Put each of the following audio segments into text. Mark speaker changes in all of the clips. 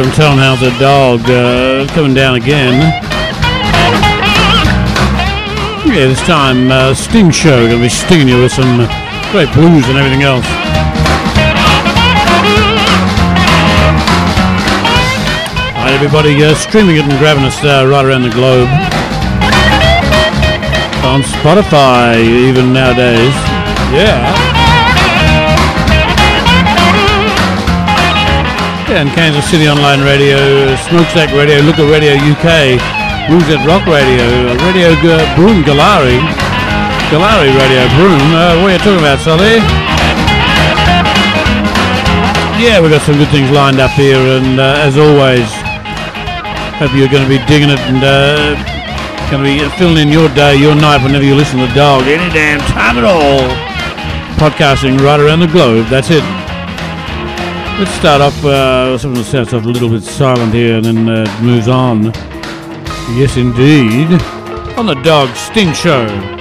Speaker 1: Yeah, welcome Townhouse the Dog uh, coming down again. Yeah, this time uh, Sting Show gonna be stinging you with some great blues and everything else. Alright, everybody, uh, streaming it and grabbing us uh, right around the globe on Spotify even nowadays. Yeah. And Kansas City Online Radio, Smokestack Radio, Look at Radio UK, Woozet Rock Radio, Radio G- Broom Galari, Galari Radio Broom. Uh, what are you talking about, Sully? Yeah, we've got some good things lined up here, and uh, as always, hope you're going to be digging it and uh, going to be filling in your day, your night, whenever you listen to dog, any damn time at all. Podcasting right around the globe, that's it. Let's start off uh, something starts off a little bit silent here and then uh, moves on. Yes, indeed. On the Dog Sting Show.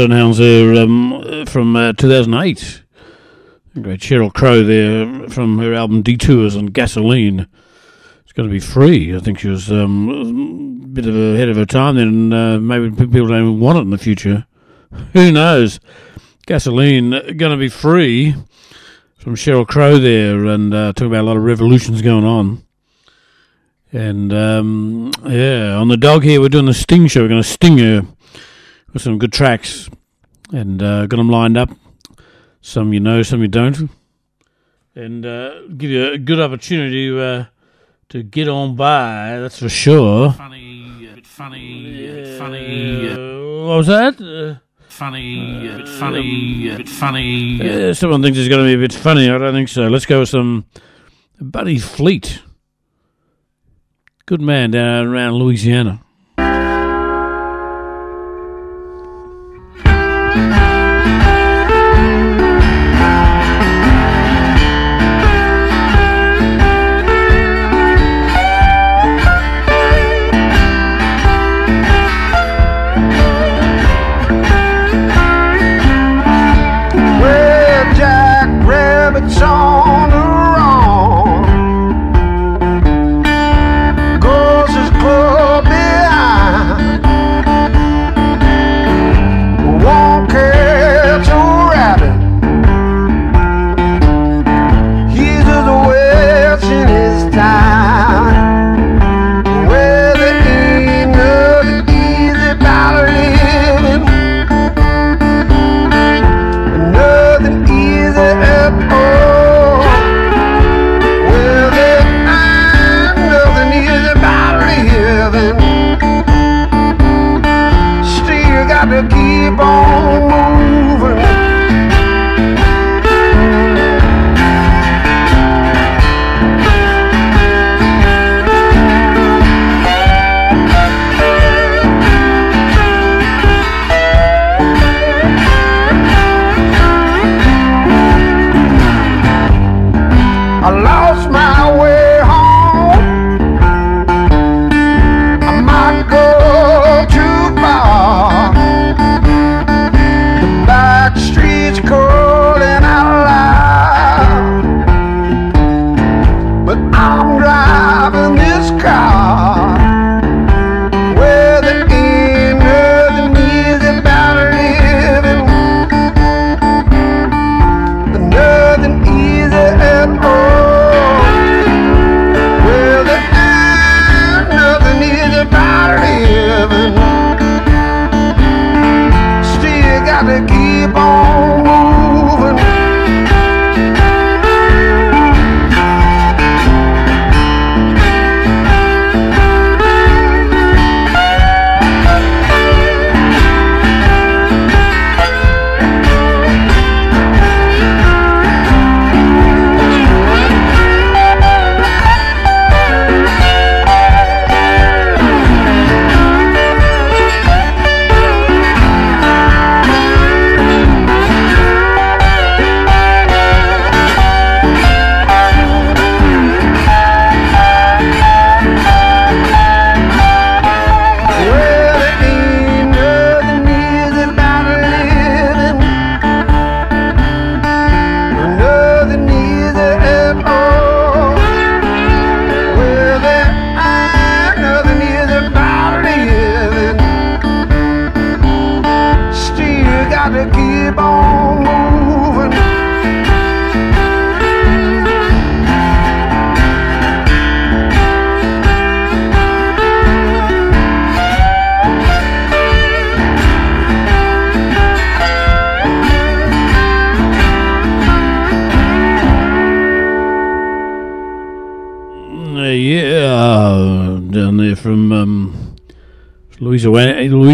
Speaker 2: Uh, Hounds there um, from uh, 2008. Great Sheryl Crow there from her album Detours and Gasoline. It's going to be free. I think she was um, a bit of ahead of her time then. Uh, maybe people don't even want it in the future. Who knows? Gasoline going to be free from Sheryl Crow there and uh, talking about a lot of revolutions going on. And um, yeah, on the dog here, we're doing the Sting show. We're going to sting her with some good tracks and uh, got them lined up. Some you know, some you don't. And uh, give you a good opportunity to, uh, to get on by, that's for sure.
Speaker 3: funny, bit funny, bit funny,
Speaker 2: Uh, what was that? Uh,
Speaker 3: funny, a bit funny, a bit funny.
Speaker 2: Yeah, someone thinks it's going to be a bit funny. I don't think so. Let's go with some Buddy Flett. Good man down around Louisiana.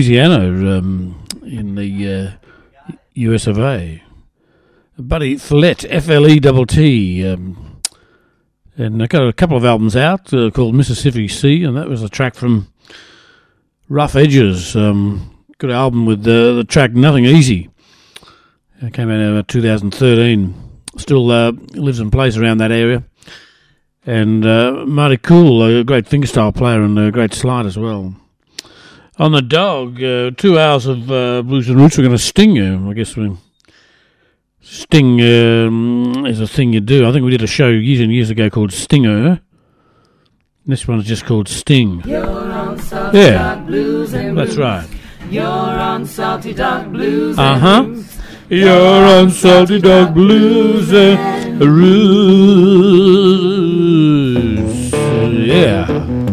Speaker 2: Louisiana, um, in the uh, US of A. Buddy Flett, F L E T. Um, and I got a couple of albums out uh, called Mississippi Sea, and that was a track from Rough Edges. Um, good album with uh, the track Nothing Easy. It came out in uh, 2013. Still uh, lives and plays around that area. And uh, Marty Cool, a great fingerstyle player and a great slide as well.
Speaker 4: On the dog, uh, two hours of uh, blues and roots. We're going to sting you. I guess we sting um, is a thing you do. I think we did a show years and years ago called Stinger. This one's just called Sting. Yeah, that's right.
Speaker 2: You're on Salty Dog Blues.
Speaker 4: Uh huh. You're on Salty Dog Blues and Roots. Yeah.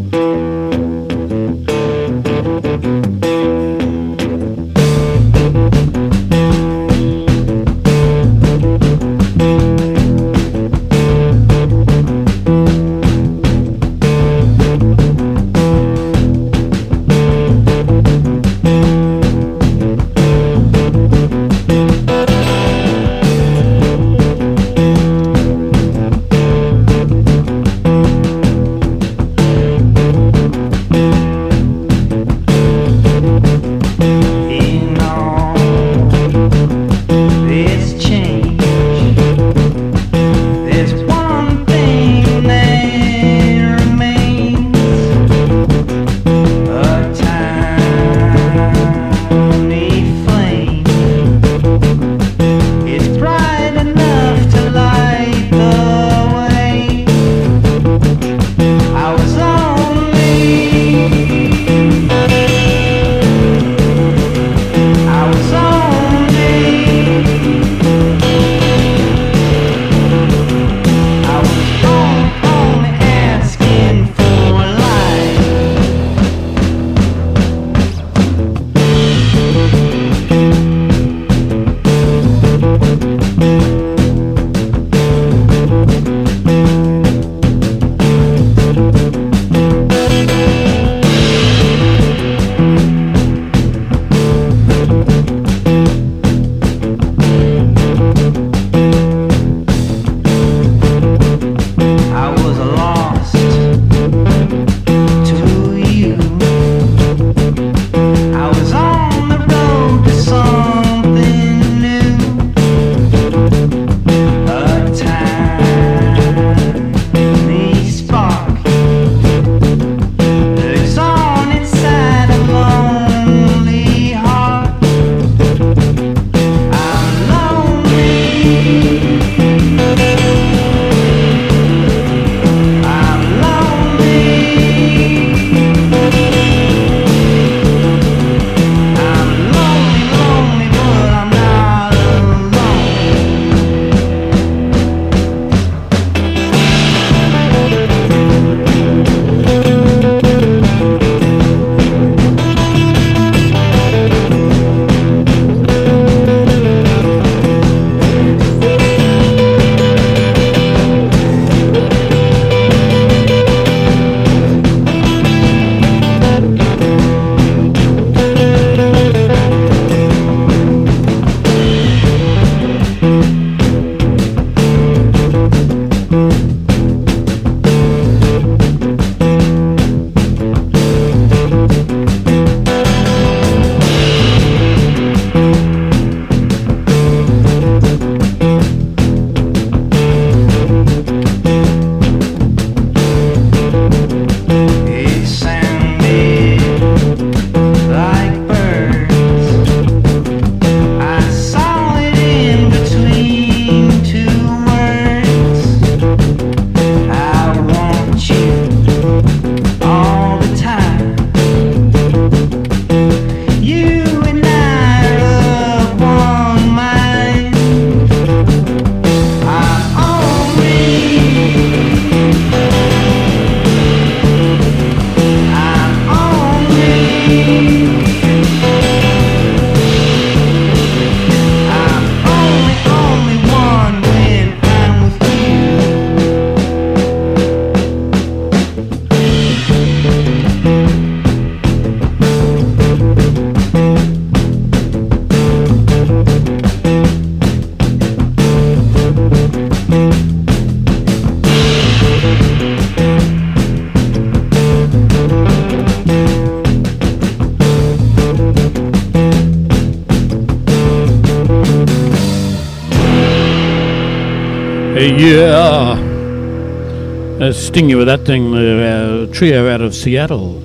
Speaker 4: Uh, you with that thing, the uh, trio out of Seattle.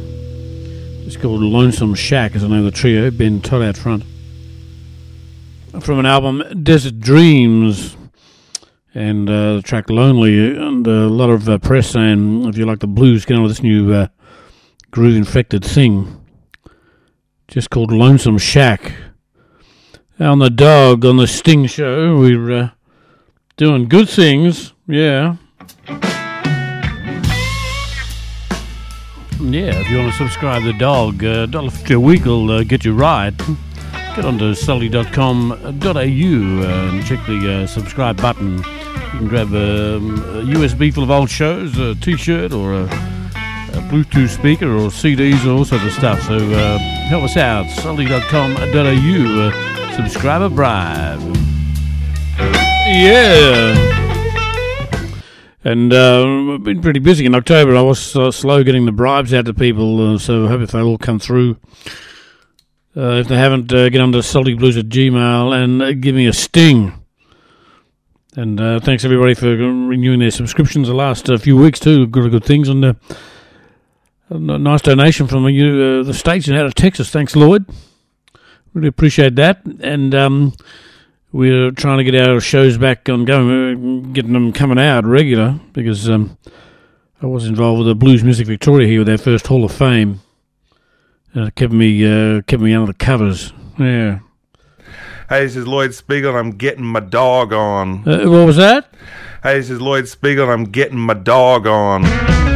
Speaker 2: It's called Lonesome Shack, as I know the trio, Ben Todd out front. From an album, Desert Dreams, and uh, the track Lonely, and a lot of uh, press saying, if you like the blues, get on with this new uh, groove infected thing. Just called Lonesome Shack. On the dog, on the Sting show, we're uh, doing good things, yeah. Yeah, if you want to subscribe to the dog, uh, $1.50 a week will uh, get you right. Get onto salty.com.au uh, and check the uh, subscribe button. You can grab um, a USB full of old shows, a t shirt, or a, a Bluetooth speaker, or CDs, all sorts of stuff. So uh, help us out, salty.com.au. Uh, subscriber bribe. Yeah. And uh, I've been pretty busy in October. I was uh, slow getting the bribes out to people, uh, so I hope if they all come through. Uh, if they haven't, uh, get onto saltyblues at Gmail and uh, give me a sting. And thanks everybody for renewing their subscriptions the last few weeks too. Good, good things. And a nice donation from you, the states and out of Texas. Thanks, Lloyd. Really appreciate that. And um, we're trying to get our shows back on going, uh, getting them coming out regular because um, I was involved with the Blues Music Victoria here with their first Hall of Fame. Uh, it kept me uh, kept me under the covers. Yeah.
Speaker 1: Hey, this is Lloyd Spiegel. and I'm getting my dog on.
Speaker 2: Uh, what was that?
Speaker 1: Hey, this is Lloyd Spiegel. and I'm getting my dog on.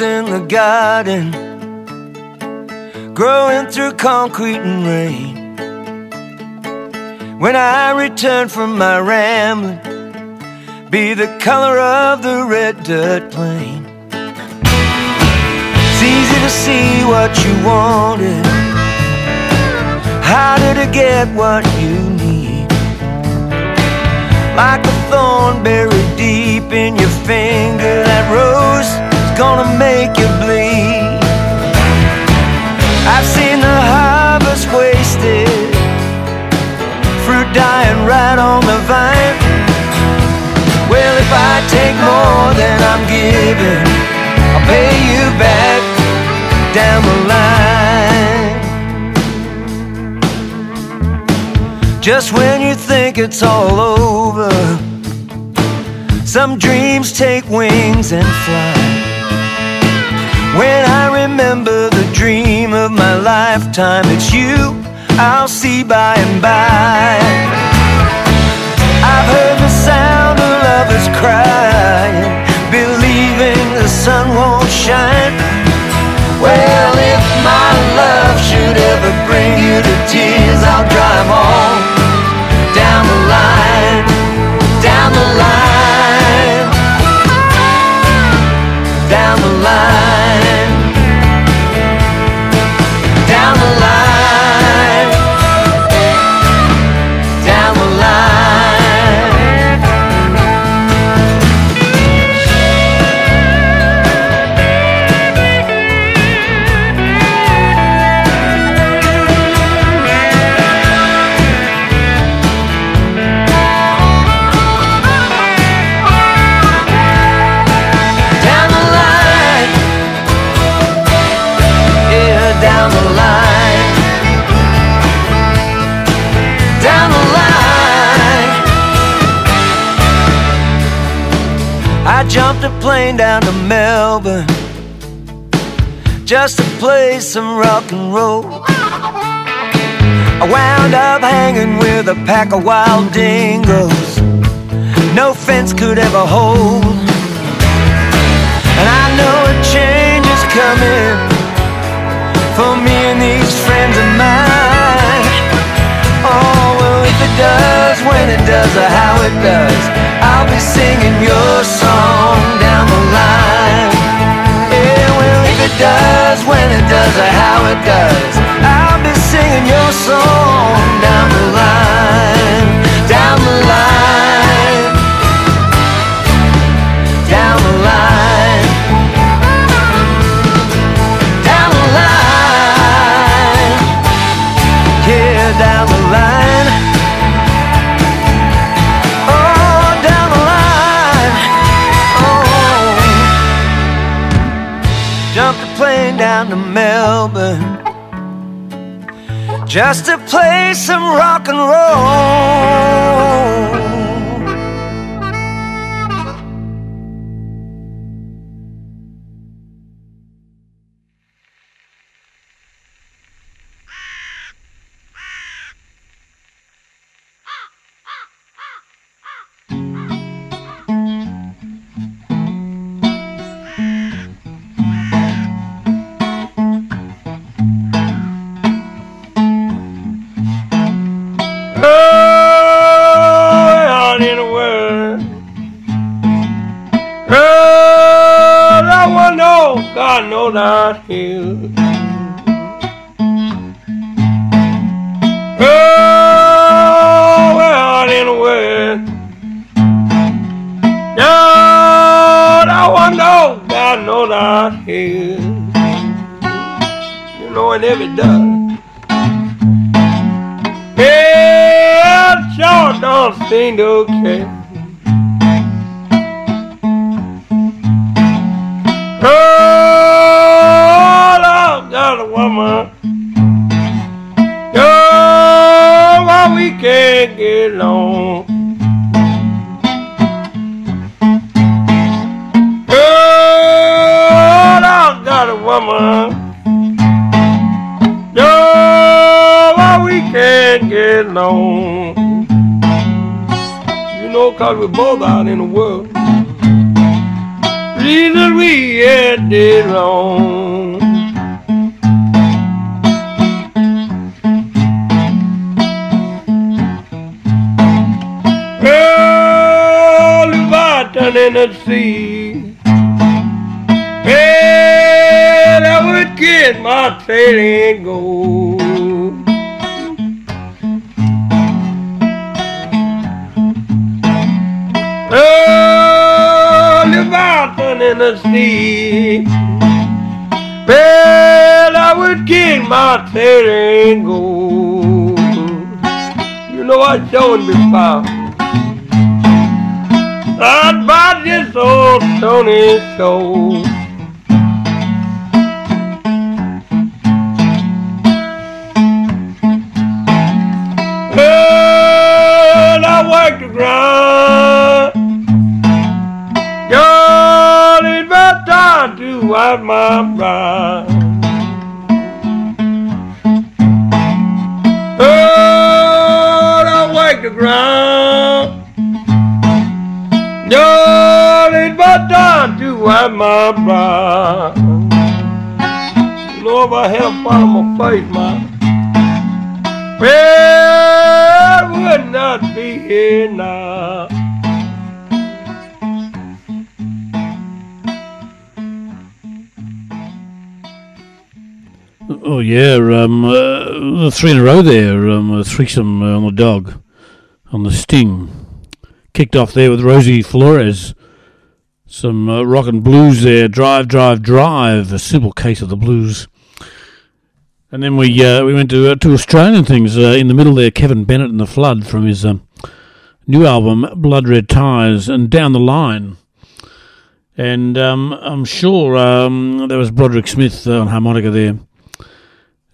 Speaker 5: In the garden, growing through concrete and rain. When I return from my rambling, be the color of the red dirt plain. It's easy to see what you wanted, harder to get what you need. Like a thorn buried deep in your finger, that rose gonna make you bleed. I've seen the harvest wasted, fruit dying right on the vine. Well, if I take more than I'm giving, I'll pay you back down the line. Just when you think it's all over, some dreams take wings and fly. When I remember the dream of my lifetime, it's you I'll see by and by. I've heard the sound of lovers crying, believing the sun won't shine. Well, if my love should ever bring you to tears, I'll drive on down the line, down the line, down the line, plane down to Melbourne just to play some rock and roll. I wound up hanging with a pack of wild dingoes. No fence could ever hold. And I know a change is coming for me and these friends of mine. Oh, well, if it does, when it does, or how it does, I'll be singing your song down the line. Yeah, well, if it does, when it does, or how it does, I'll be singing your song down the line, just to play some rock and roll.
Speaker 2: Row there. Um, a threesome uh, on the dog, on the sting. Kicked off there with Rosie Flores. Some uh, rock and blues there. Drive, drive, drive. A simple case of the blues. And then we uh, we went to uh, to Australian things uh, in the middle there. Kevin Bennett and the Flood from his um, new album Blood Red Ties and down the line. And um, I'm sure um, there was Broderick Smith uh, on harmonica there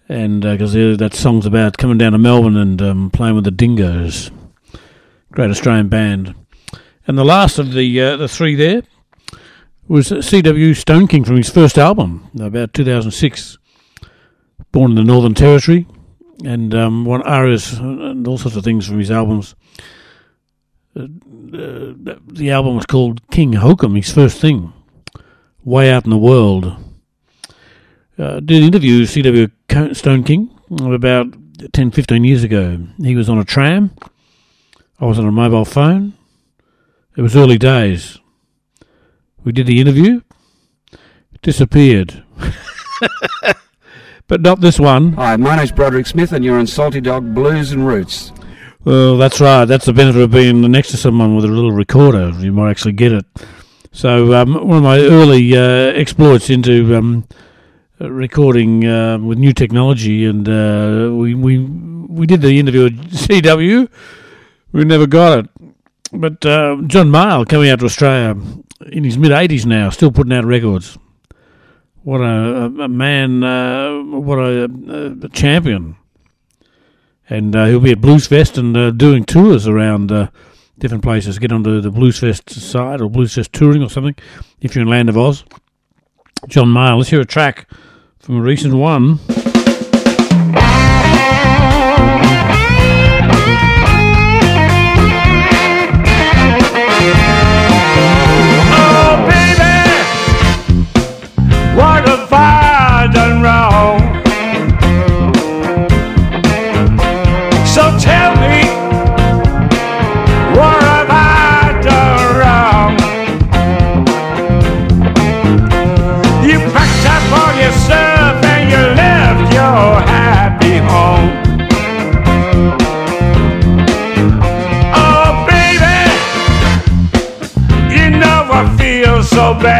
Speaker 2: and because that song's about coming down to Melbourne and um, playing with the Dingoes, great Australian band. And the last of the uh, the three there was C.W. Stoneking from his first album, about 2006, born in the Northern Territory, and um, arias and all sorts of things from his albums. Uh, uh, the album was called King Hokum, his first thing, Way Out in the World uh, did an interview C.W. Stoneking about 10, 15 years ago. He was on a tram. I was on a mobile phone. It was early days. We did the interview. Disappeared. but not this one.
Speaker 6: Hi, my name's Broderick Smith, and you're on Salty Dog Blues and Roots.
Speaker 2: Well, that's right. That's the benefit of being next to someone with a little recorder. You might actually get it. So, um, one of my early uh, exploits into um, recording uh, with new technology, and uh, we we we did the interview at CW. We never got it, but uh, John Mayall coming out to Australia in his mid eighties now, still putting out records. What a, a man! Uh, what a, a, champion! And uh, he'll be at Blues Fest and doing tours around different places. Get onto the Blues Fest side or Blues Fest touring or something if you're in Land of Oz. John Mayall. Let's hear a track from a recent one.
Speaker 7: back.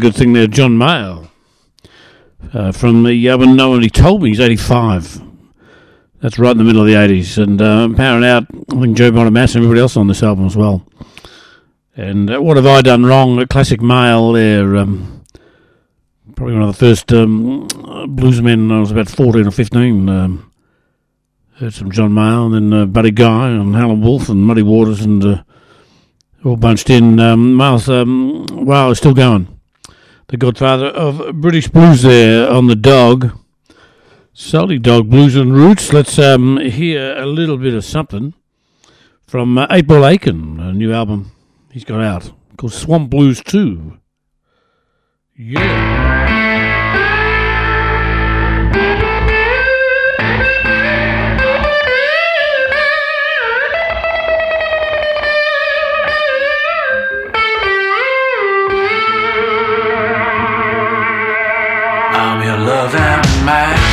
Speaker 7: Good
Speaker 2: thing there, John Mayall. Uh, from the uh, no one he told me he's 85. That's right in the middle of the 80s, and uh, powering out. I think Joe Bonamassa and everybody else on this album as well. And uh, what have I done wrong? A classic Mayall there. Um, probably one of the first um, bluesmen. I was about 14 or 15. Um, heard some John Mayall, and then uh, Buddy Guy and Howlin' Wolf and Muddy Waters and. Uh, all bunched in. Um, Miles, um, wow, still going. The godfather of British blues there on the dog. Salty Dog Blues and Roots. Let's um, hear a little bit of something from uh, Ball Aitken, a new album he's got out called Swamp Blues 2. Yeah.
Speaker 8: Loving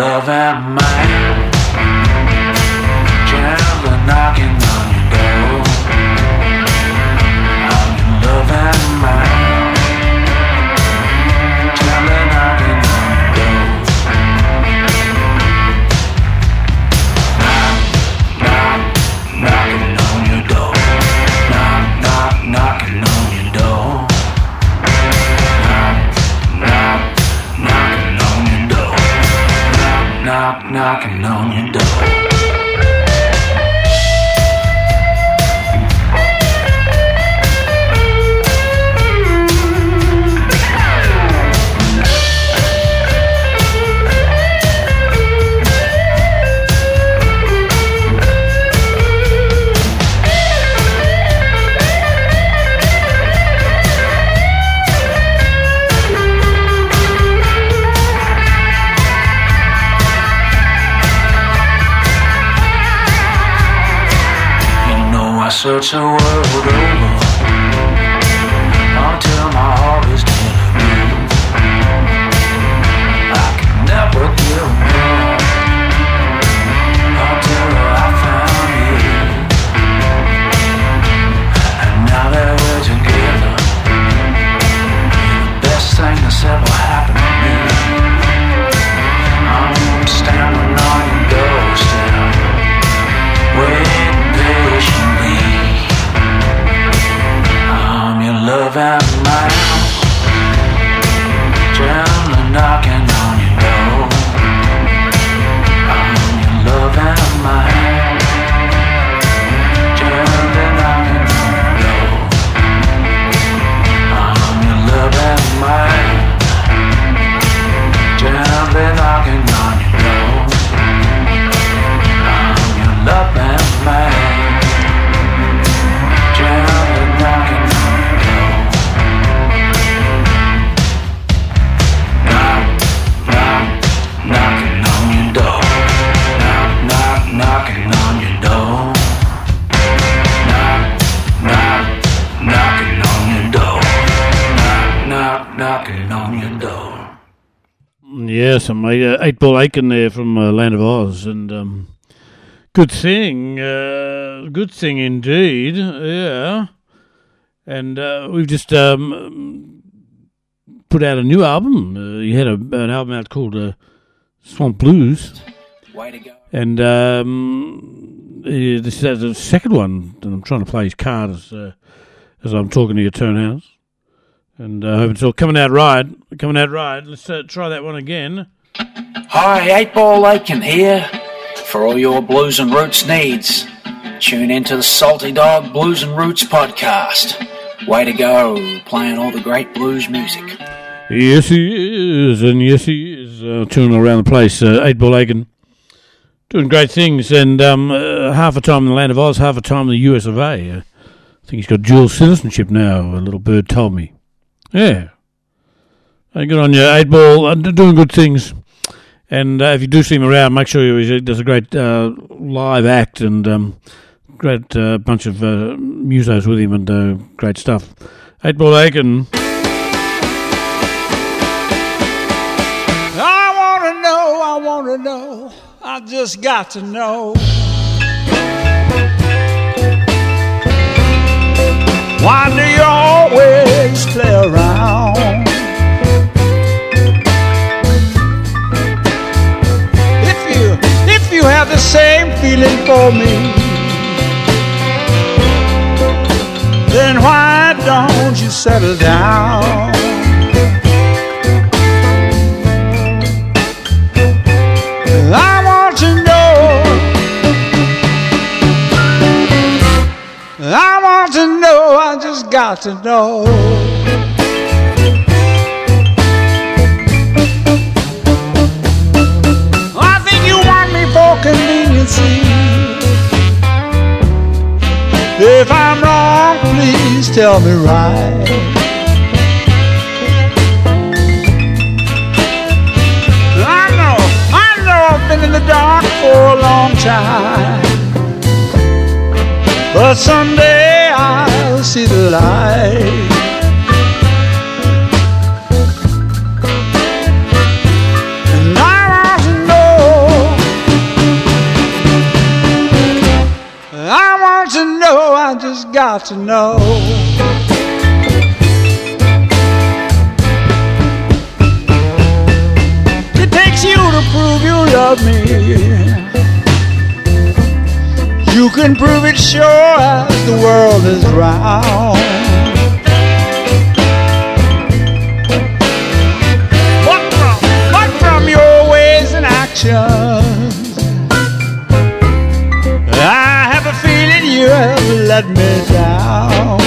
Speaker 8: I'm your loving know
Speaker 2: eight ball Aitken there from uh, Land of Oz, and um, good thing, uh, good thing indeed. Yeah, and uh, we've just um, put out a new album. Uh, you had a, an album out called uh, Swamp Blues.
Speaker 8: Way to go.
Speaker 2: And um, uh, this is the second one, and I'm trying to play his card as uh, as I'm talking to your turnhouse. And I uh, hope it's all coming out right. Coming out right. Let's uh, try that one again.
Speaker 8: Hi, Eight Ball Aitken here. For all your blues and roots needs, tune into the Salty Dog Blues and Roots podcast. Way to go, playing all the great blues music.
Speaker 2: Yes, he is, and yes, he is. Uh, touring around the place, uh, eight ball Aitken, doing great things, and um, uh, half a time in the land of Oz, half a time in the US of A. Uh, I think he's got dual citizenship now. A little bird told me. Yeah, uh, good on you, eight ball, uh, doing good things. And uh, if you do see him around, make sure he does a great uh, live act and um, great uh, bunch of uh, musos with him and uh, great stuff. Eight ball Aitken.
Speaker 9: I want to know, I want to know, I just got to know. Why do you always play around? Feeling for me, then why don't you settle down? I want to know. I want to know. I just got to know. If I'm wrong, please tell me right. I know, I know I've been in the dark for a long time. But someday I'll see the light. To know. It takes you to prove you love me. You can prove it sure as the world is round. But from, but from your ways and actions, have let me down.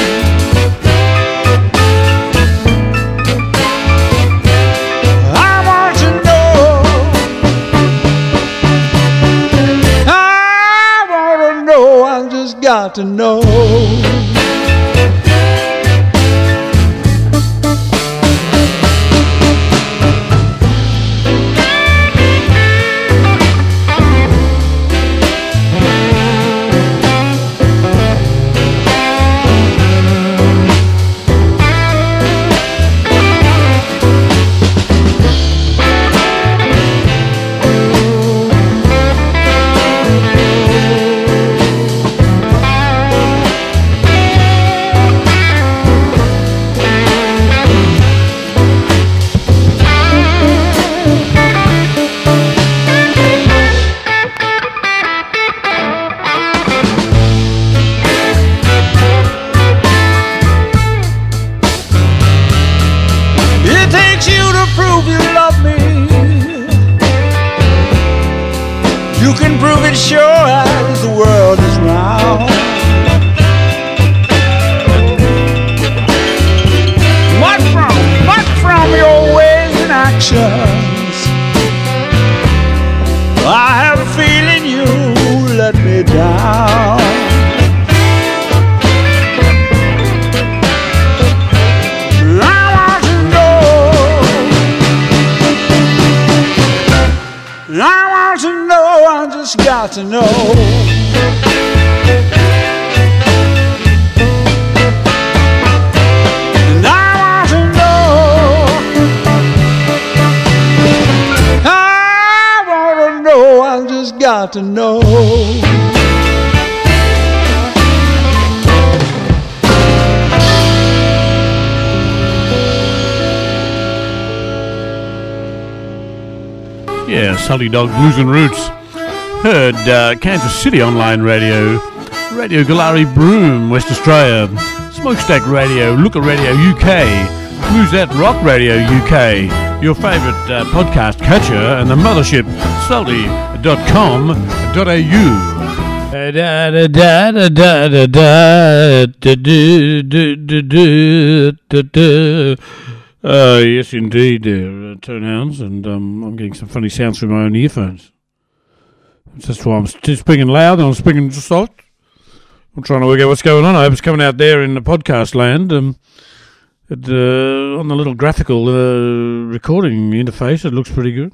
Speaker 2: Salty Dog Blues and Roots. Heard uh, Kansas City Online Radio, Radio Goolarri Broome, West Australia, Smokestack Radio, Looker Radio UK, Bluesette Rock Radio UK, your favourite uh, podcast catcher, and the mothership, salty.com.au. Uh, yes, indeed, uh, Tonehounds, and um, I'm getting some funny sounds through my own earphones. That's why I'm speaking loud and I'm speaking soft. I'm trying to work out what's going on. I hope it's coming out there in the podcast land. Um, it, uh, on the little graphical uh, recording interface, it looks pretty good.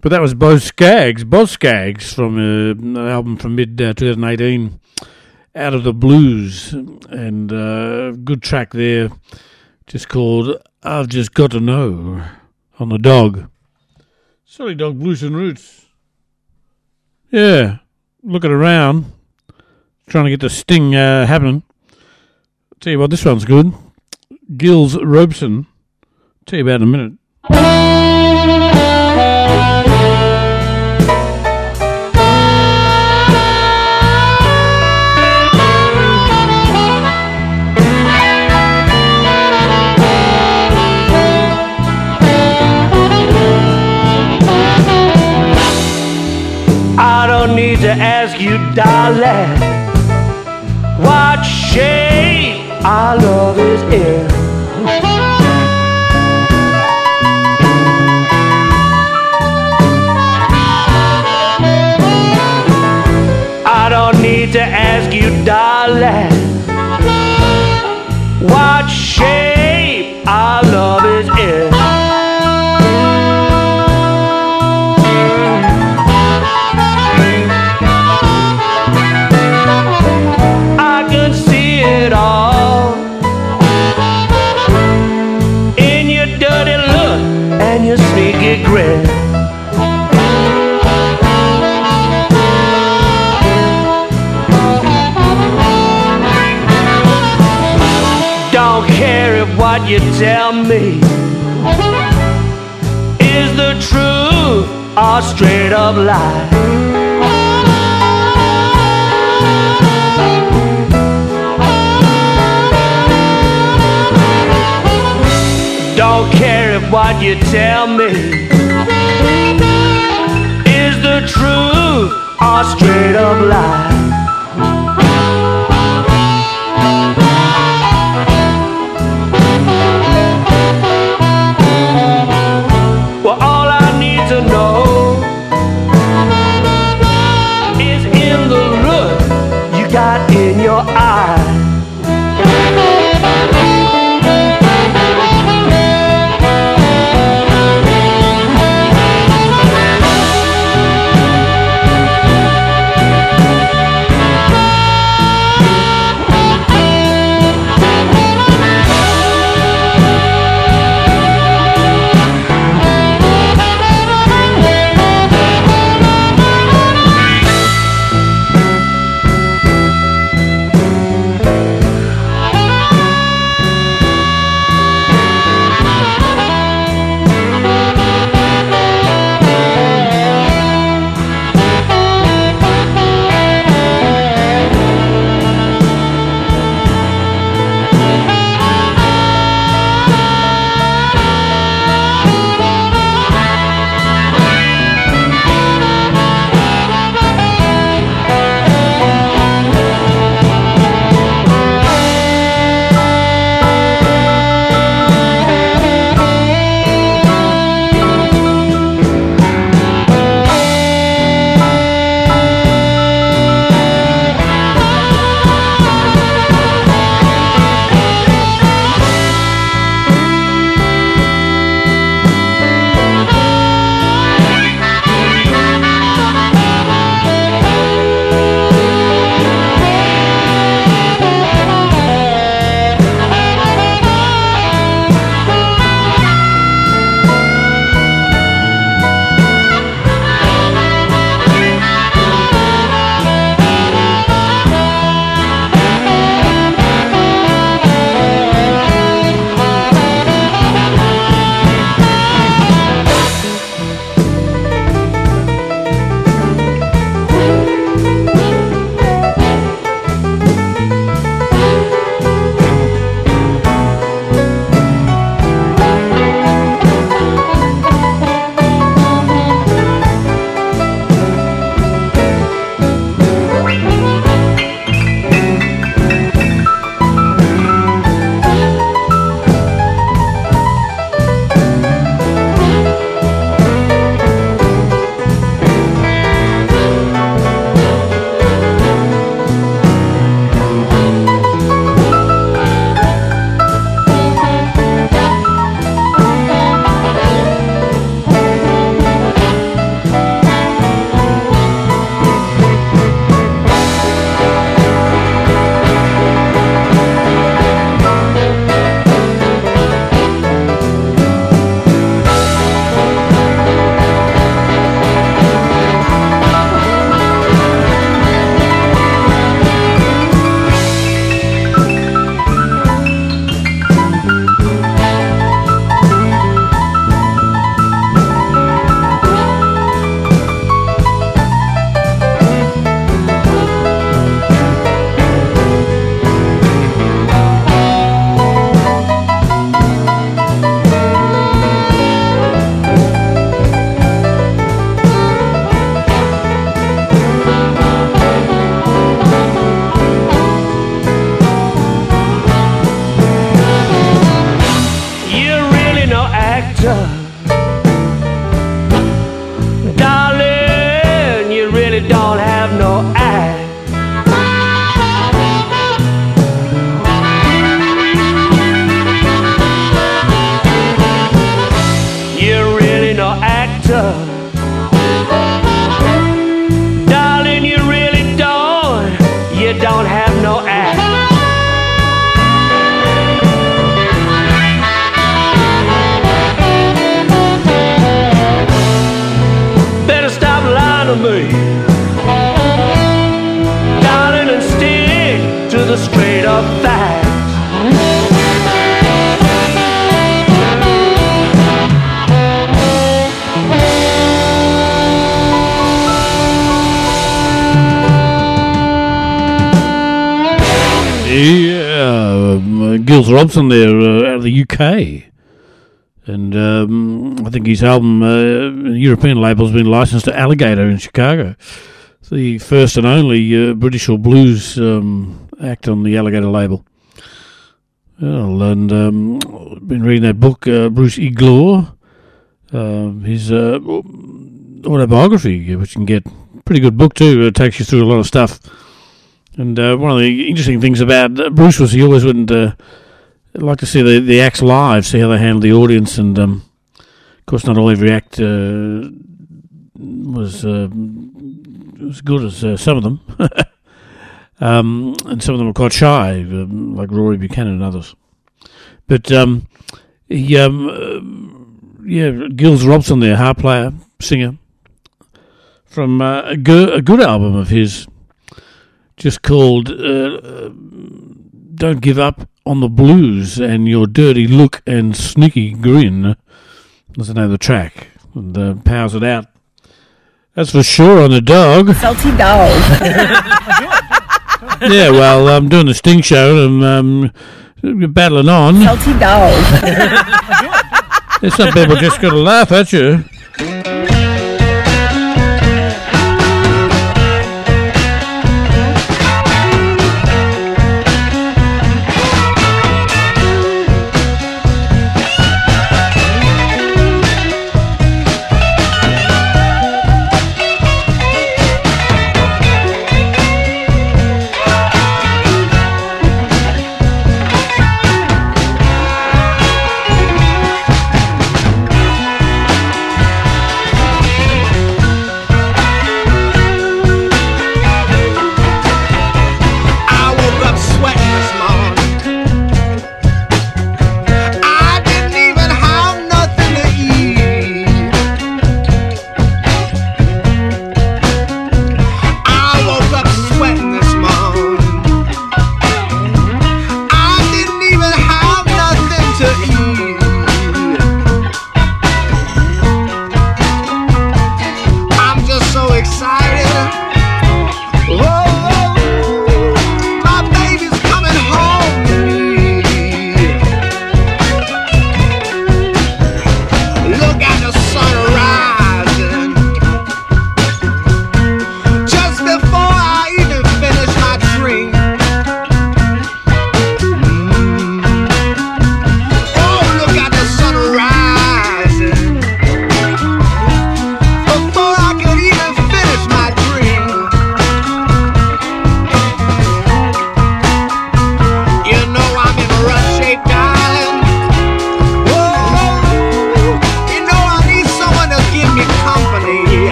Speaker 2: But that was Bo Scaggs, Boz Scaggs from uh, an album from mid uh, 2018, Out of the Blues, and uh, good track there just called I've Just Got to Know on the dog. Sorry, dog, blues and roots. Yeah, looking around, trying to get the sting uh, happening. Tell you what, this one's good. Giles Robson. Tell you about in a minute.
Speaker 10: To ask you, darling, what shape our love is in. I don't need to ask you, darling, what shape our love what you tell me is the truth or straight up lie. Don't care if what you tell me is the truth or straight up lie.
Speaker 2: Yeah, uh, Robson there uh, out of the UK. And um, I think his album, uh, European label, has been licensed to Alligator in Chicago. The first and only uh, British or blues um, act on the Alligator label. Well, and um, been reading that book, uh, Bruce Iglauer, um, his uh, autobiography, which you can get. Pretty good book, too. It takes you through a lot of stuff. And uh, one of the interesting things about uh, Bruce was he always wouldn't uh, like to see the, the acts live, see how they handle the audience, and um, of course, not all every act uh, was uh, as good as some of them, um, and some of them were quite shy, um, like Roy Buchanan and others. But um, he, um, yeah, Giles Robson there, harp player, singer, from a, a good album of his just called uh, Don't Give Up on the Blues and Your Dirty Look and Sneaky Grin. That's the name of the track. And uh, powers it out. That's for sure on the dog.
Speaker 11: Salty dog.
Speaker 2: yeah, well, I'm doing the Sting show and um, battling on.
Speaker 11: Salty dog.
Speaker 2: There's some people just got to laugh at you.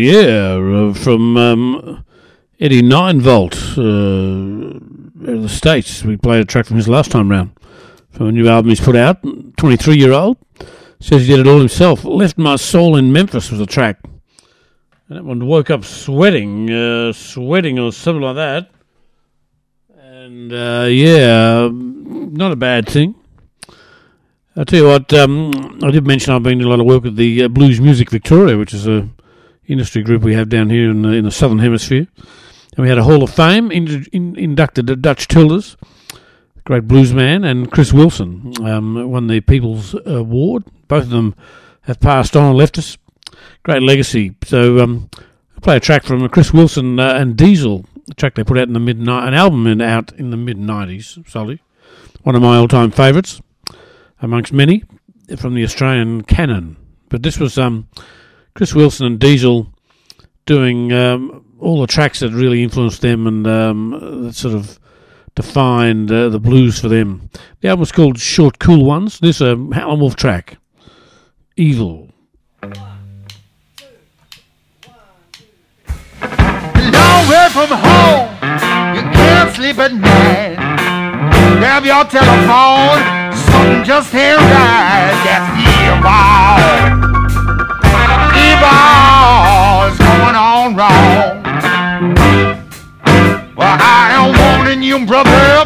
Speaker 2: Yeah, uh, from um, Eddie Nine Volt, uh, of the States. We played a track from his last time round from a new album he's put out. 23 year old. Says he did it all himself. Left My Soul in Memphis was a track. And that one woke up sweating, uh, sweating or something like that. And uh, yeah, um, not a bad thing. I'll tell you what, um, I did mention I've been doing a lot of work with the uh, Blues Music Victoria, which is a industry group we have down here in the, in the Southern Hemisphere. And we had a Hall of Fame, in, in, inducted Dutch Tilders, great blues man, and Chris Wilson um, won the People's Award. Both of them have passed on and left us. Great legacy. So um, I'll play a track from Chris Wilson uh, and Diesel, a track they put out in the mid an album in, out in the mid '90s. Solly, one of my all-time favourites amongst many from the Australian canon. But this was um, Chris Wilson and Diesel doing um, all the tracks that really influenced them and um, that sort of defined uh, the blues for them. The album's called Short Cool Ones. This is a Howlin' Wolf track, Evil.
Speaker 12: Long way from home, you can't sleep at night. Grab your telephone, something just ain't right. That's evil. Evil's going on wrong. Well, I am warning you, brother.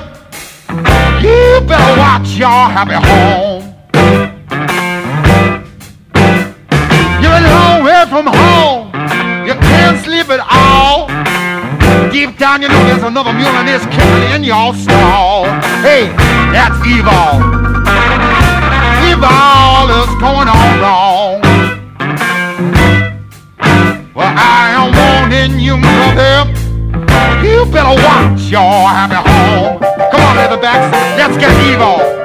Speaker 12: You better watch your happy home. You're a long way from home. You can't sleep at all. Deep down, you know there's another mule and it's kicking in your stall. Hey, that's evil. Evil is going on wrong. Well, I am warning you, brother. You better watch your happy home. Come on, Leatherbacks, let's get evil.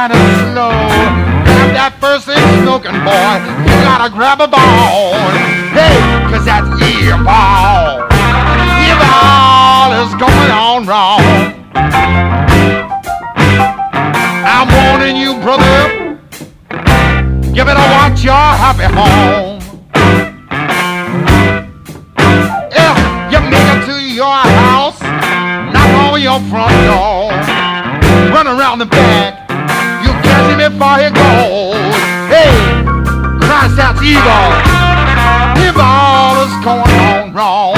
Speaker 12: Kind of slow, grab that first thing smoking boy. You gotta grab a bone. Hey, cause that's evil. Evil is going on wrong. I'm warning you, brother. You better watch your happy home. If you make it to your house, knock on your front door, run around the back, before he goes. Hey, Christ, that's evil. Evil is going on wrong.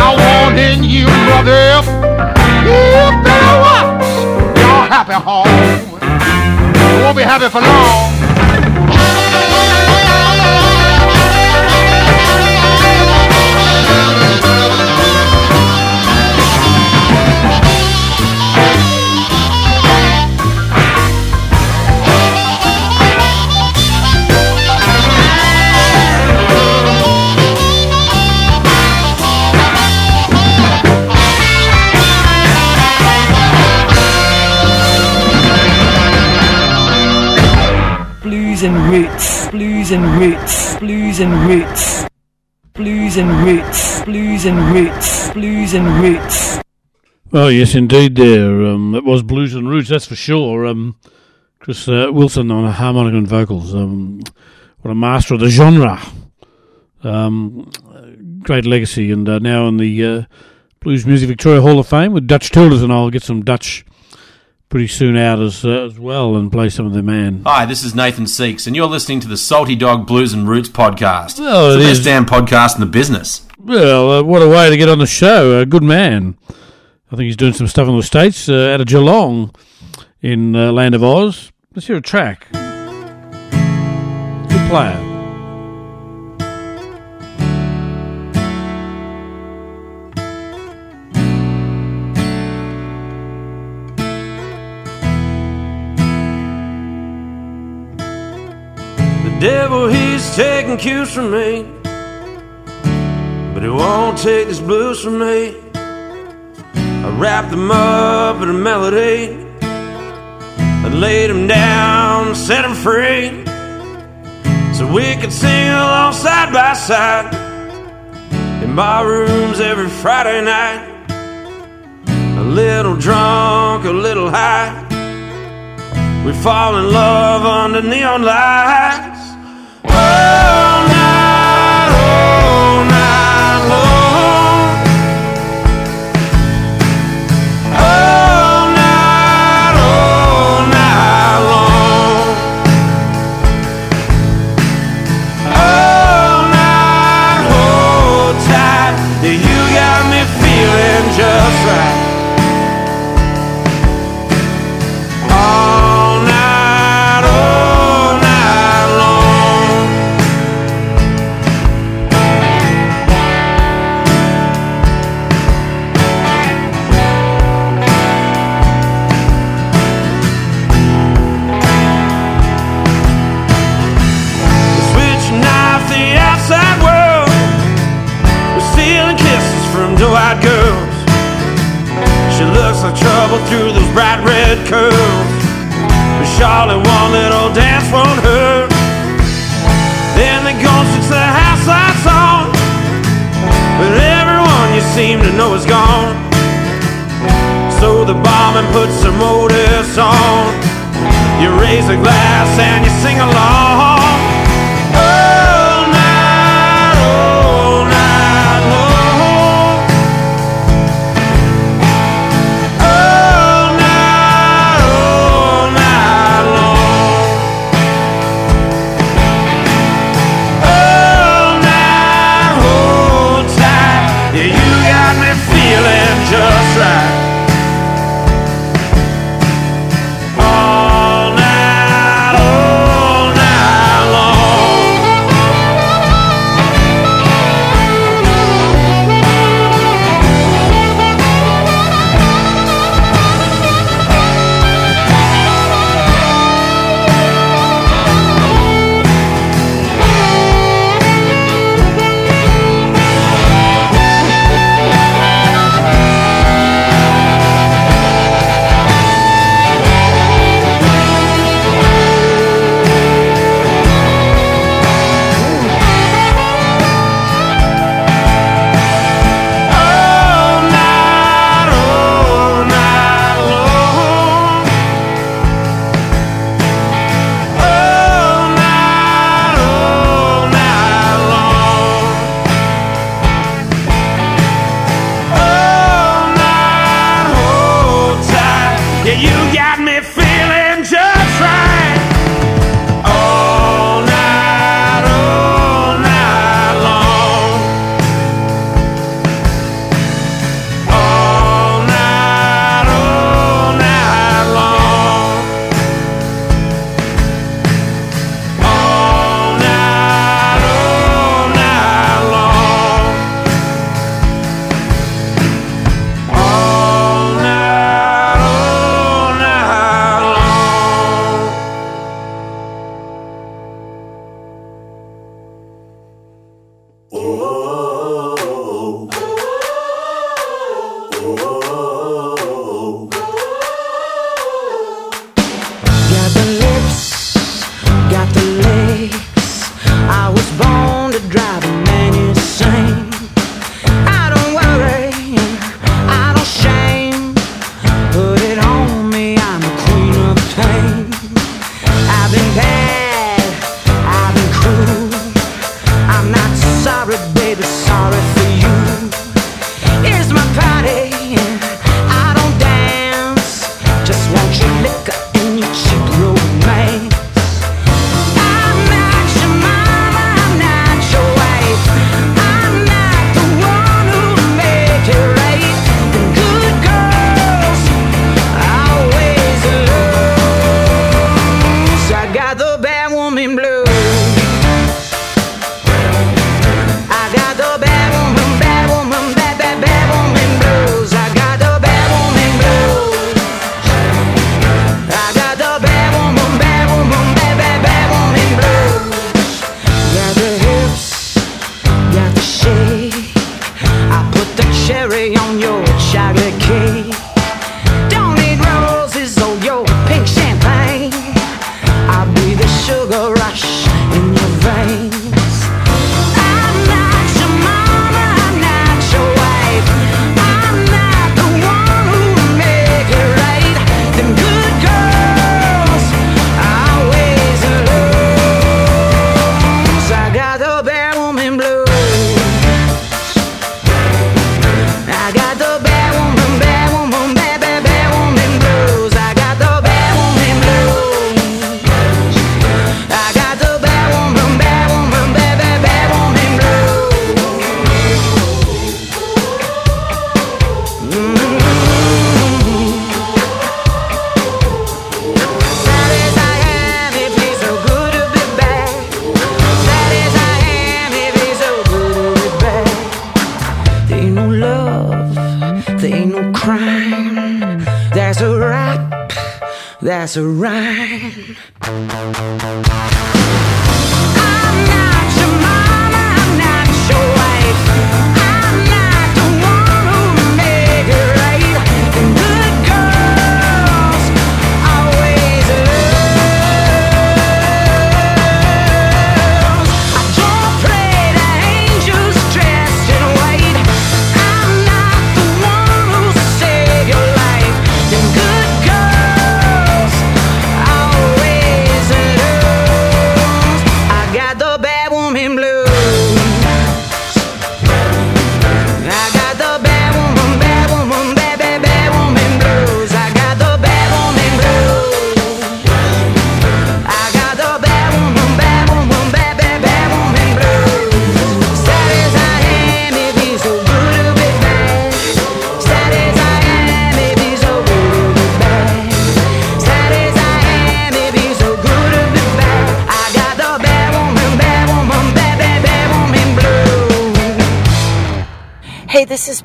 Speaker 12: I'm warning you, brother, you better watch your happy home. You won't be happy for long.
Speaker 9: Blues and roots, blues and roots, blues and roots, blues and roots, blues and roots, blues and roots.
Speaker 2: Well, yes, indeed. There, um, it was blues and roots, that's for sure. Um, Chris uh, Wilson on harmonica and vocals. Um, what a master of the genre. Um, great legacy, and uh, now in the uh, Blues Music Victoria Hall of Fame with Dutch Tilders, and I'll get some Dutch pretty soon out as uh, as well and play some of their man.
Speaker 11: Hi, this is Nathan Seeckts, and you're listening to the Salty Dog Blues and Roots podcast.
Speaker 2: Well,
Speaker 11: it's
Speaker 2: it
Speaker 11: the
Speaker 2: is.
Speaker 11: best damn podcast in the business.
Speaker 2: Well, uh, what a way to get on the show. A good man. I think he's doing some stuff in the States uh, out of Geelong in uh, Land of Oz. Let's hear a track. Good player.
Speaker 13: Devil, he's taking cues from me. But he won't take this blues from me. I wrapped them up in a melody I laid them down set them free so we could sing along side by side in my rooms every Friday night. A little drunk, a little high. We fall in love under neon lights. All curls. But Charlotte, one little dance won't hurt. Then the ghost sets the house lights on. But everyone you seem to know is gone. So the bombing puts some motives on. You raise a glass and you sing along.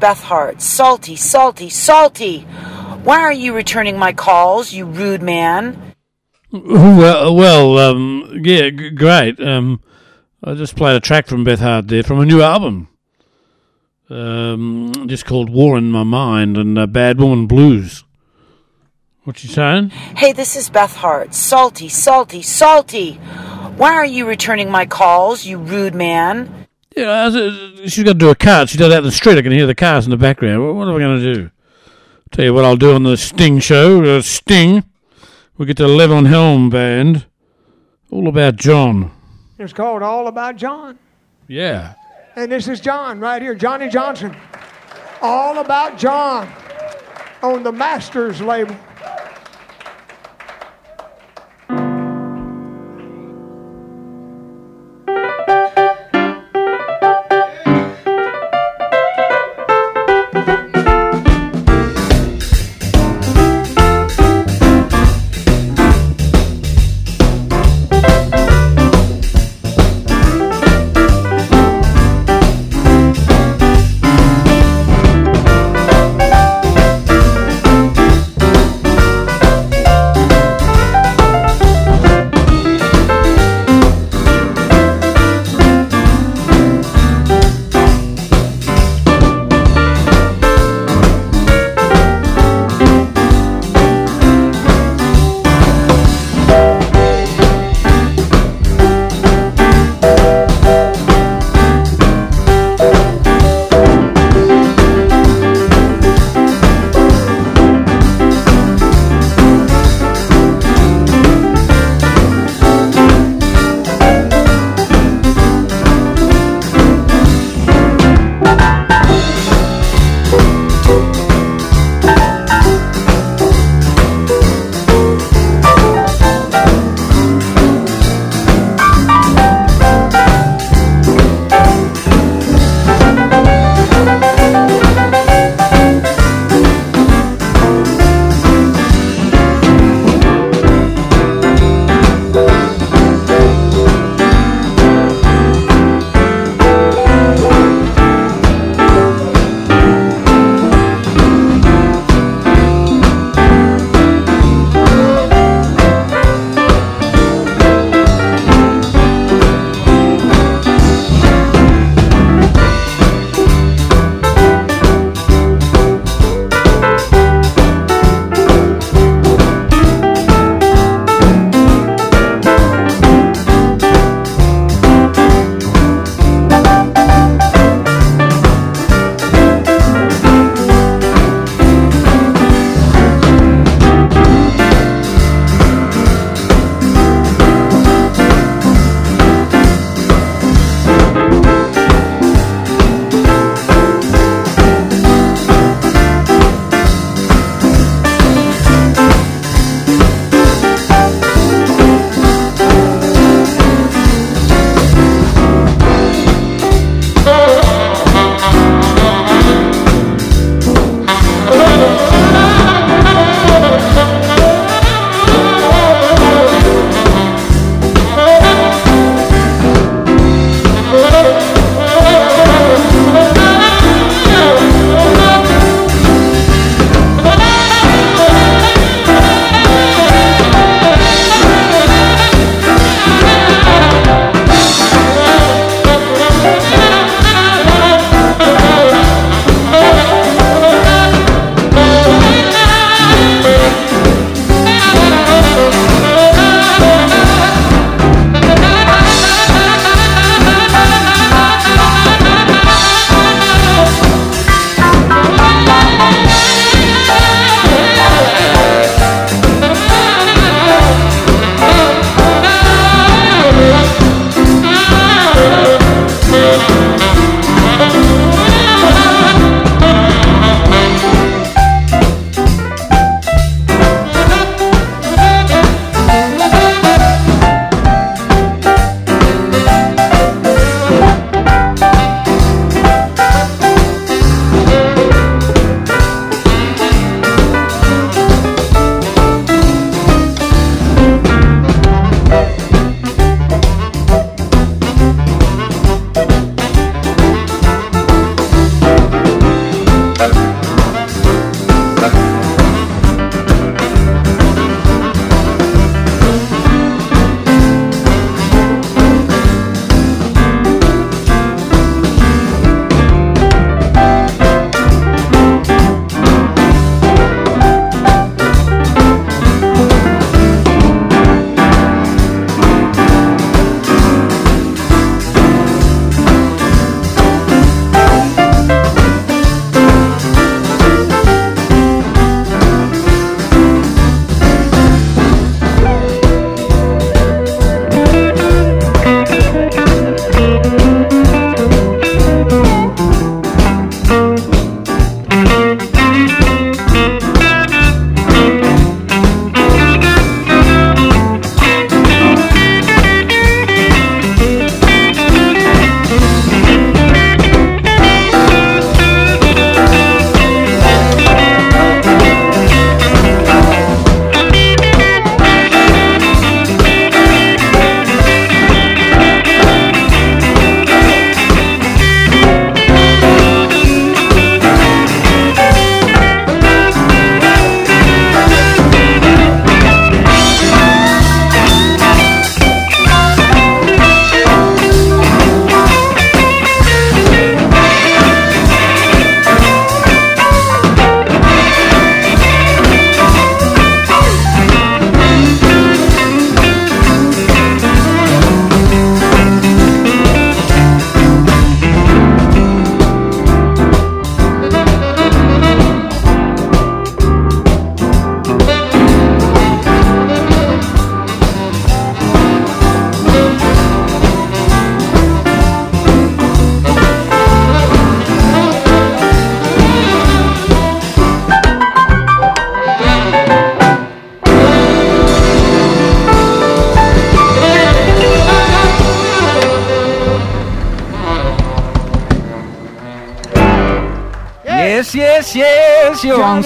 Speaker 14: Beth Hart. Salty, salty, salty. Why are you returning my calls, you rude man?
Speaker 2: Well, well um, yeah, g- great. Um, I just played a track from Beth Hart there from a new album, um, just called "War in My Mind" and uh, "Bad Woman Blues." What you saying?
Speaker 14: Hey, this is Beth Hart. Salty, salty, salty. Why are you returning my calls, you rude man?
Speaker 2: Yeah, she's got to do a cut. She does that in the street. I can hear the cars in the background. What, what are we going to do? Tell you what I'll do on the Sting show. Uh, Sting. We get the Levon Helm band. All about John.
Speaker 15: It's called All About John.
Speaker 2: Yeah.
Speaker 15: And this is John right here, Johnny Johnson. All About John on the Masters label.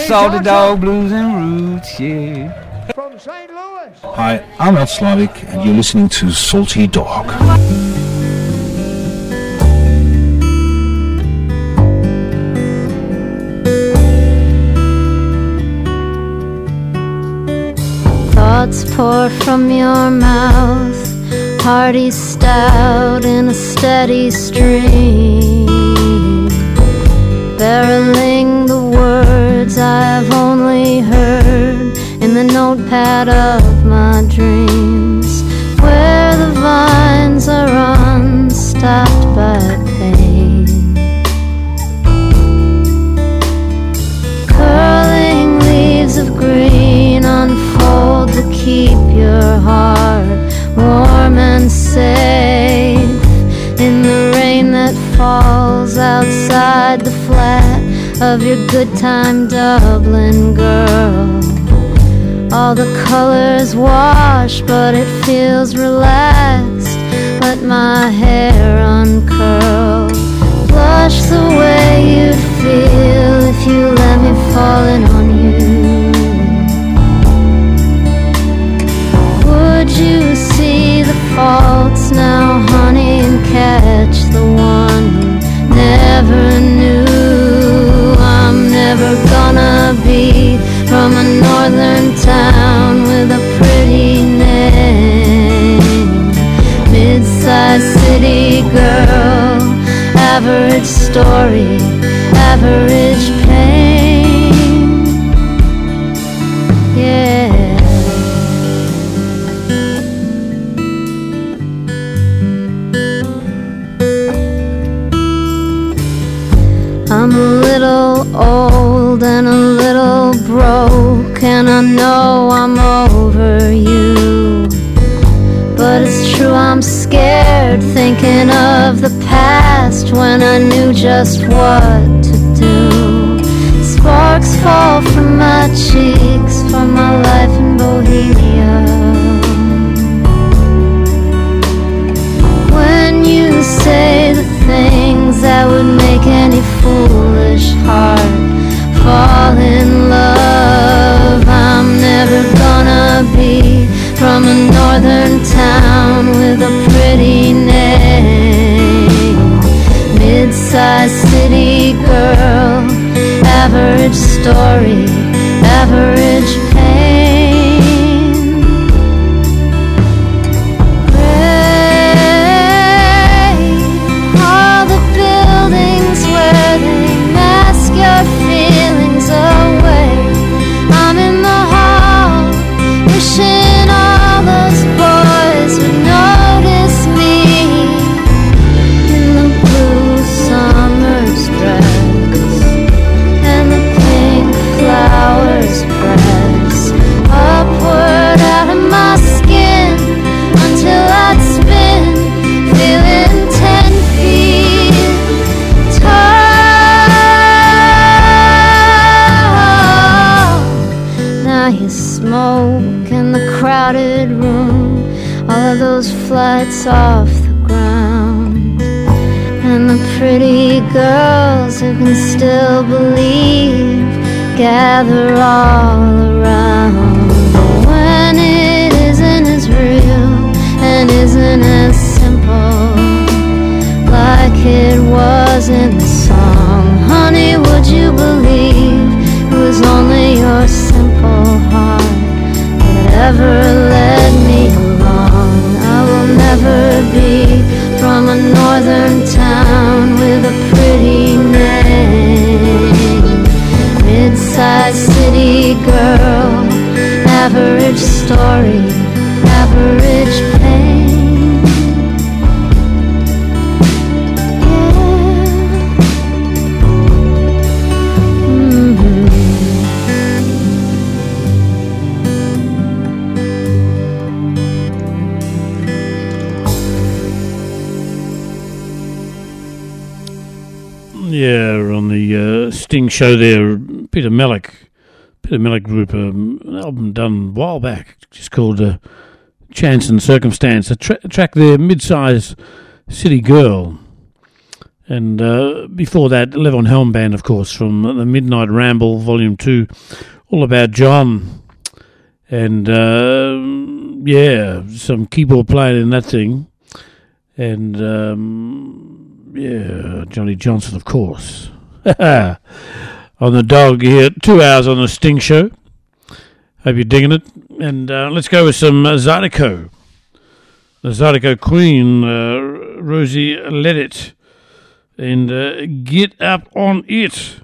Speaker 16: Salty
Speaker 15: Johnson.
Speaker 16: Dog Blues and Roots, yeah.
Speaker 15: From St. Louis.
Speaker 17: Hi, I'm Ed Slavic, and you're listening to Salty Dog.
Speaker 18: Thoughts pour from your mouth, hearty stout in a steady stream. Barreling the words I've only heard in the notepad of my dreams, where the vines are unstopped by pain. Curling leaves of green unfold to keep your heart warm and safe in the rain that falls outside the flat of your good time Dublin girl. All the colors wash, but it feels relaxed. Let my hair uncurl. Blush the way you'd feel if you let me fall in on you. Would you see the faults now, honey, and catch the one you never knew? Never gonna be from a northern town with a pretty name. Mid-sized city girl, average story, average pain. Yeah. I'm a and I know I'm over you. But it's true, I'm scared thinking of the past when I knew just what to do. Sparks fall from my cheeks story, average
Speaker 2: show there, Peter Malick, Peter Malick Group, um, an album done a while back, just called uh, Chance and Circumstance. A, tra- track there, mid-size city girl, And uh, before that, Levon Helm Band, of course, from the Midnight Ramble, Volume 2, all about John. And uh, yeah, some keyboard playing in that thing. And um, yeah, Johnny Johnson, of course. on the dog here, two hours on the Sting Show. Hope you're digging it. And uh, let's go with some uh, Zydeco. The Zydeco Queen, uh, Rosie Ledet. And uh, get up on it.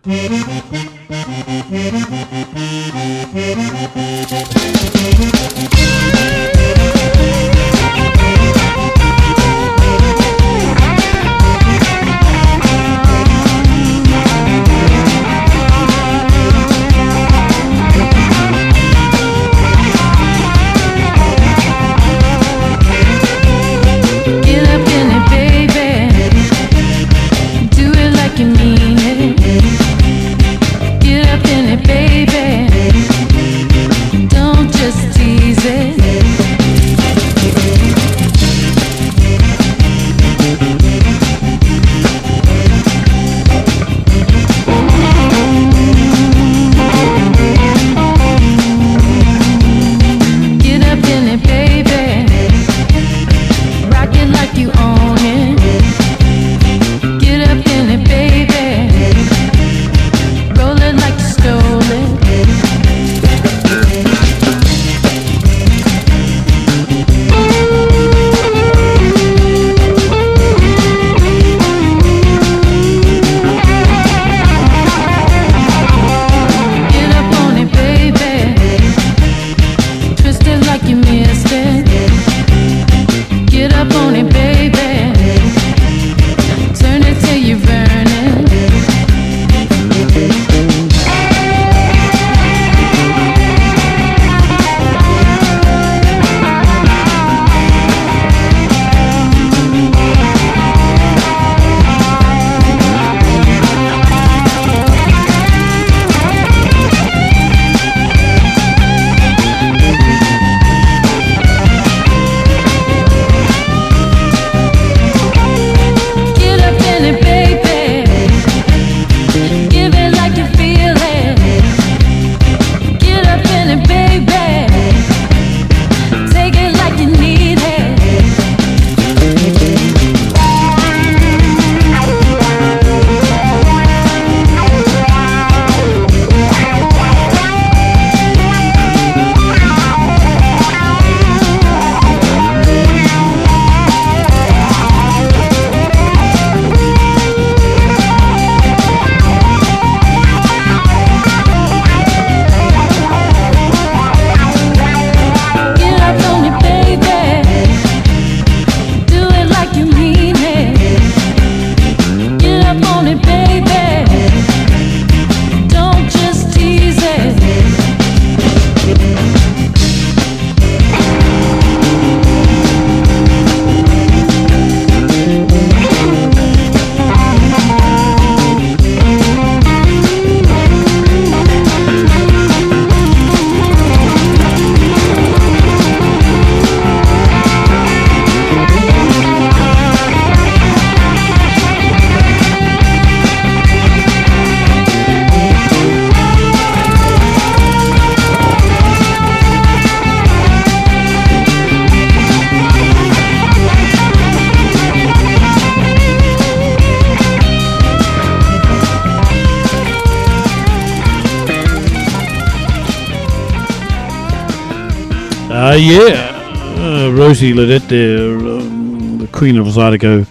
Speaker 2: Yeah, uh, Rosie Ledet there, um, the Queen of Zydeco,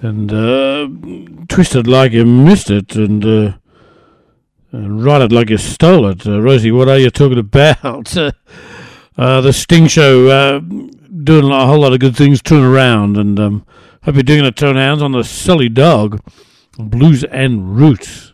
Speaker 2: and uh, twisted like you missed it, and, uh, and ride it like you stole it. Uh, Rosie, what are you talking about? uh, the Sting Show, uh, doing a whole lot of good things, turning around, and um, hope you're doing it, Tone Hounds, on the Silly Dog, Blues and Roots.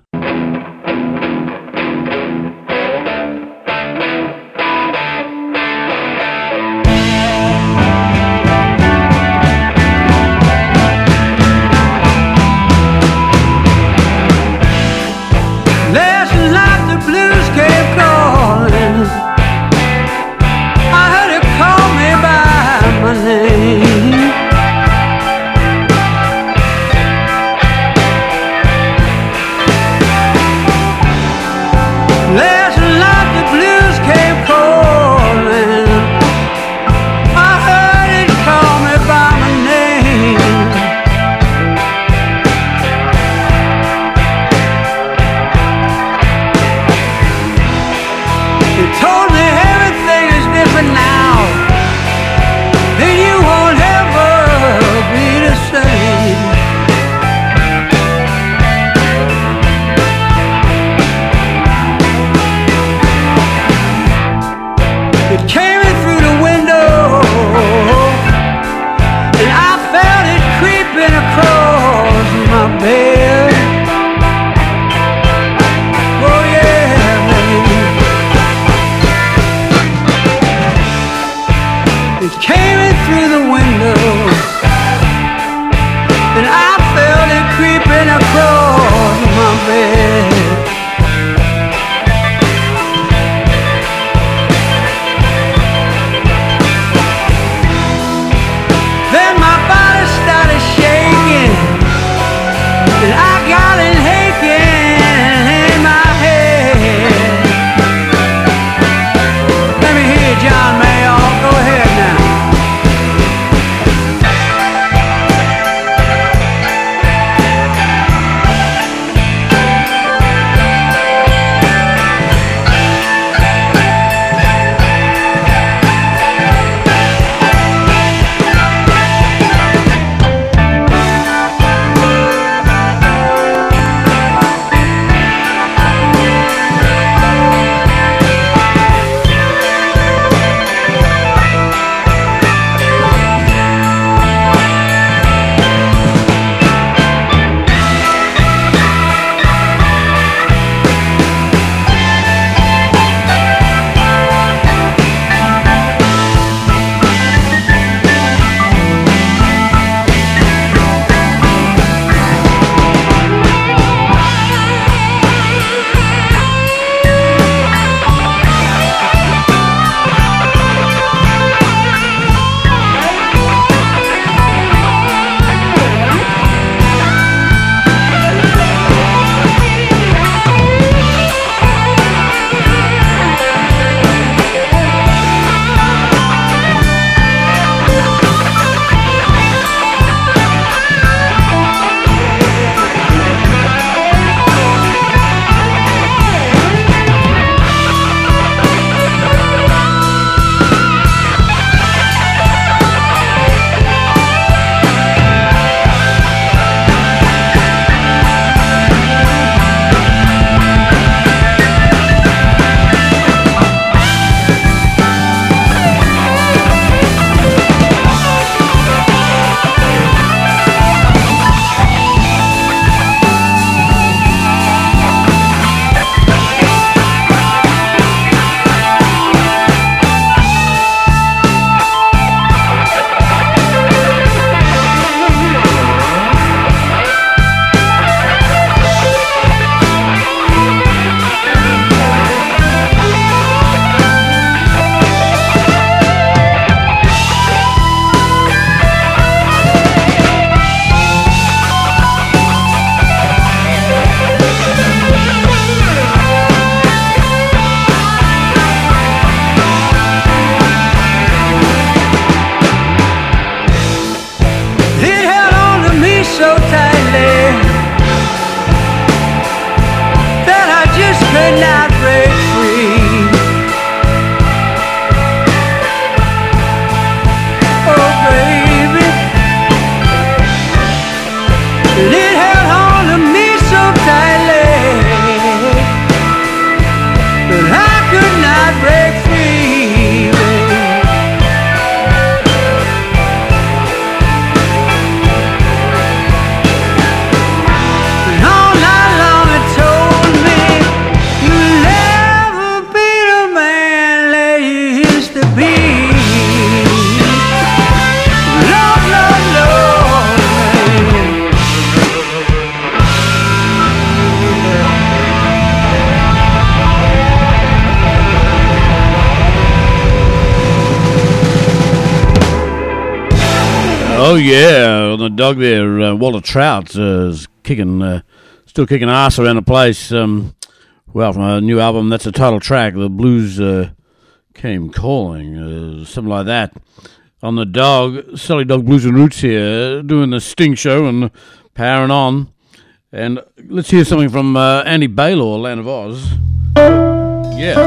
Speaker 19: dog there, uh, Walter Trout, uh, is kicking, uh, still kicking ass around the place. Um, well, from a new album, that's the title track, The Blues uh, Came Calling, uh, something like that. On the dog, Salty Dog Blues and Roots here, doing the Sting Show and powering on. And let's hear something from uh, Andy Baylor, Land of Oz. Yeah.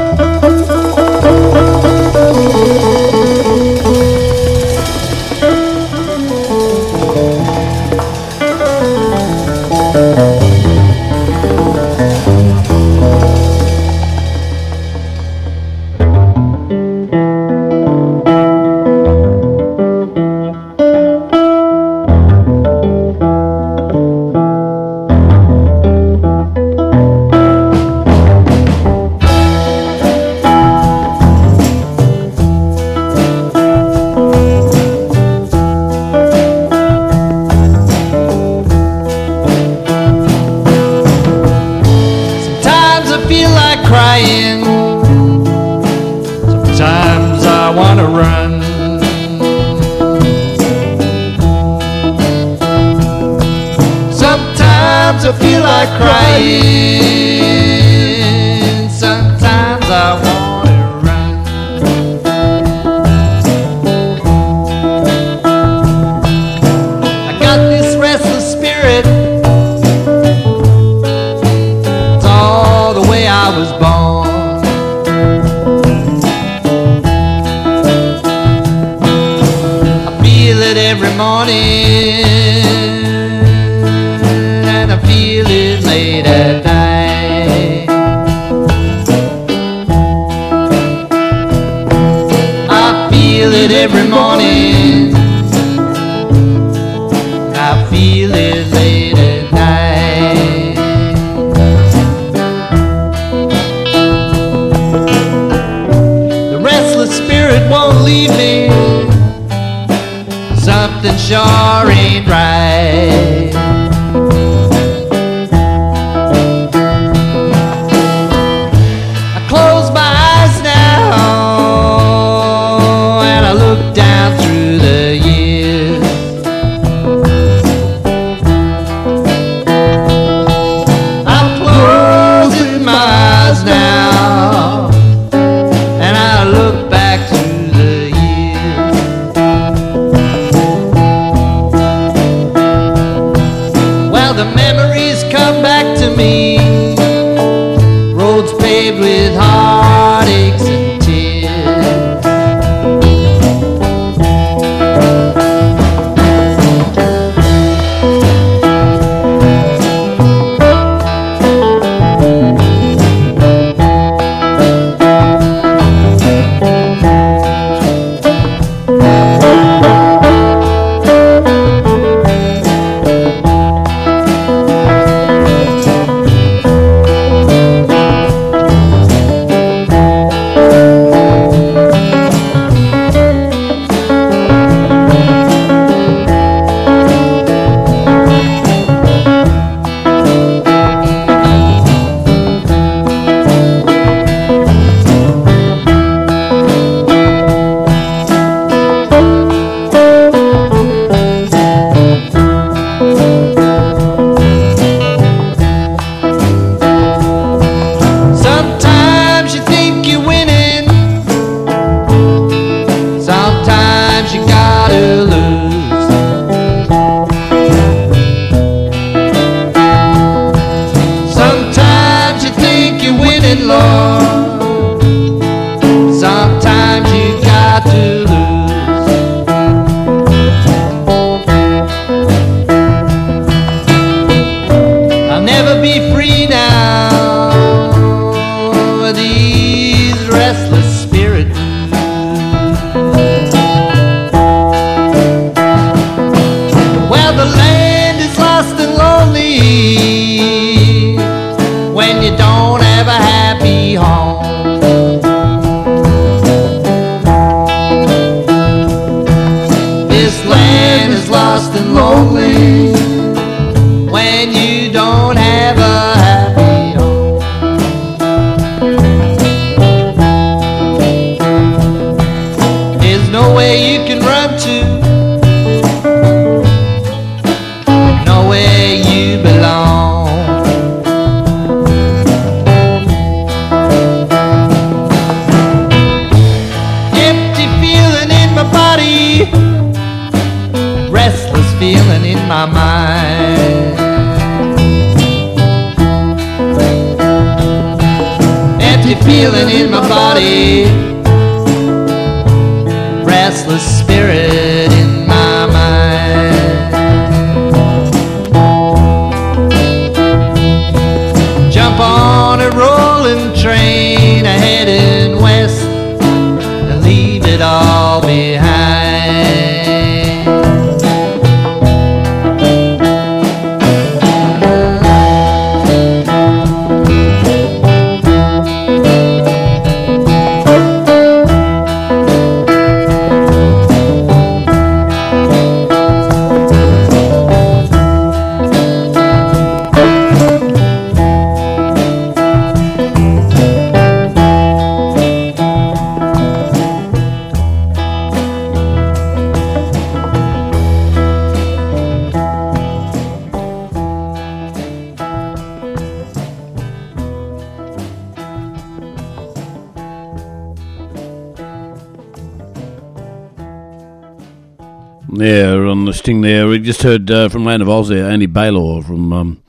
Speaker 2: Yeah, on the sting there. We just heard uh, from Land of Oz there, Andy Baylor from um,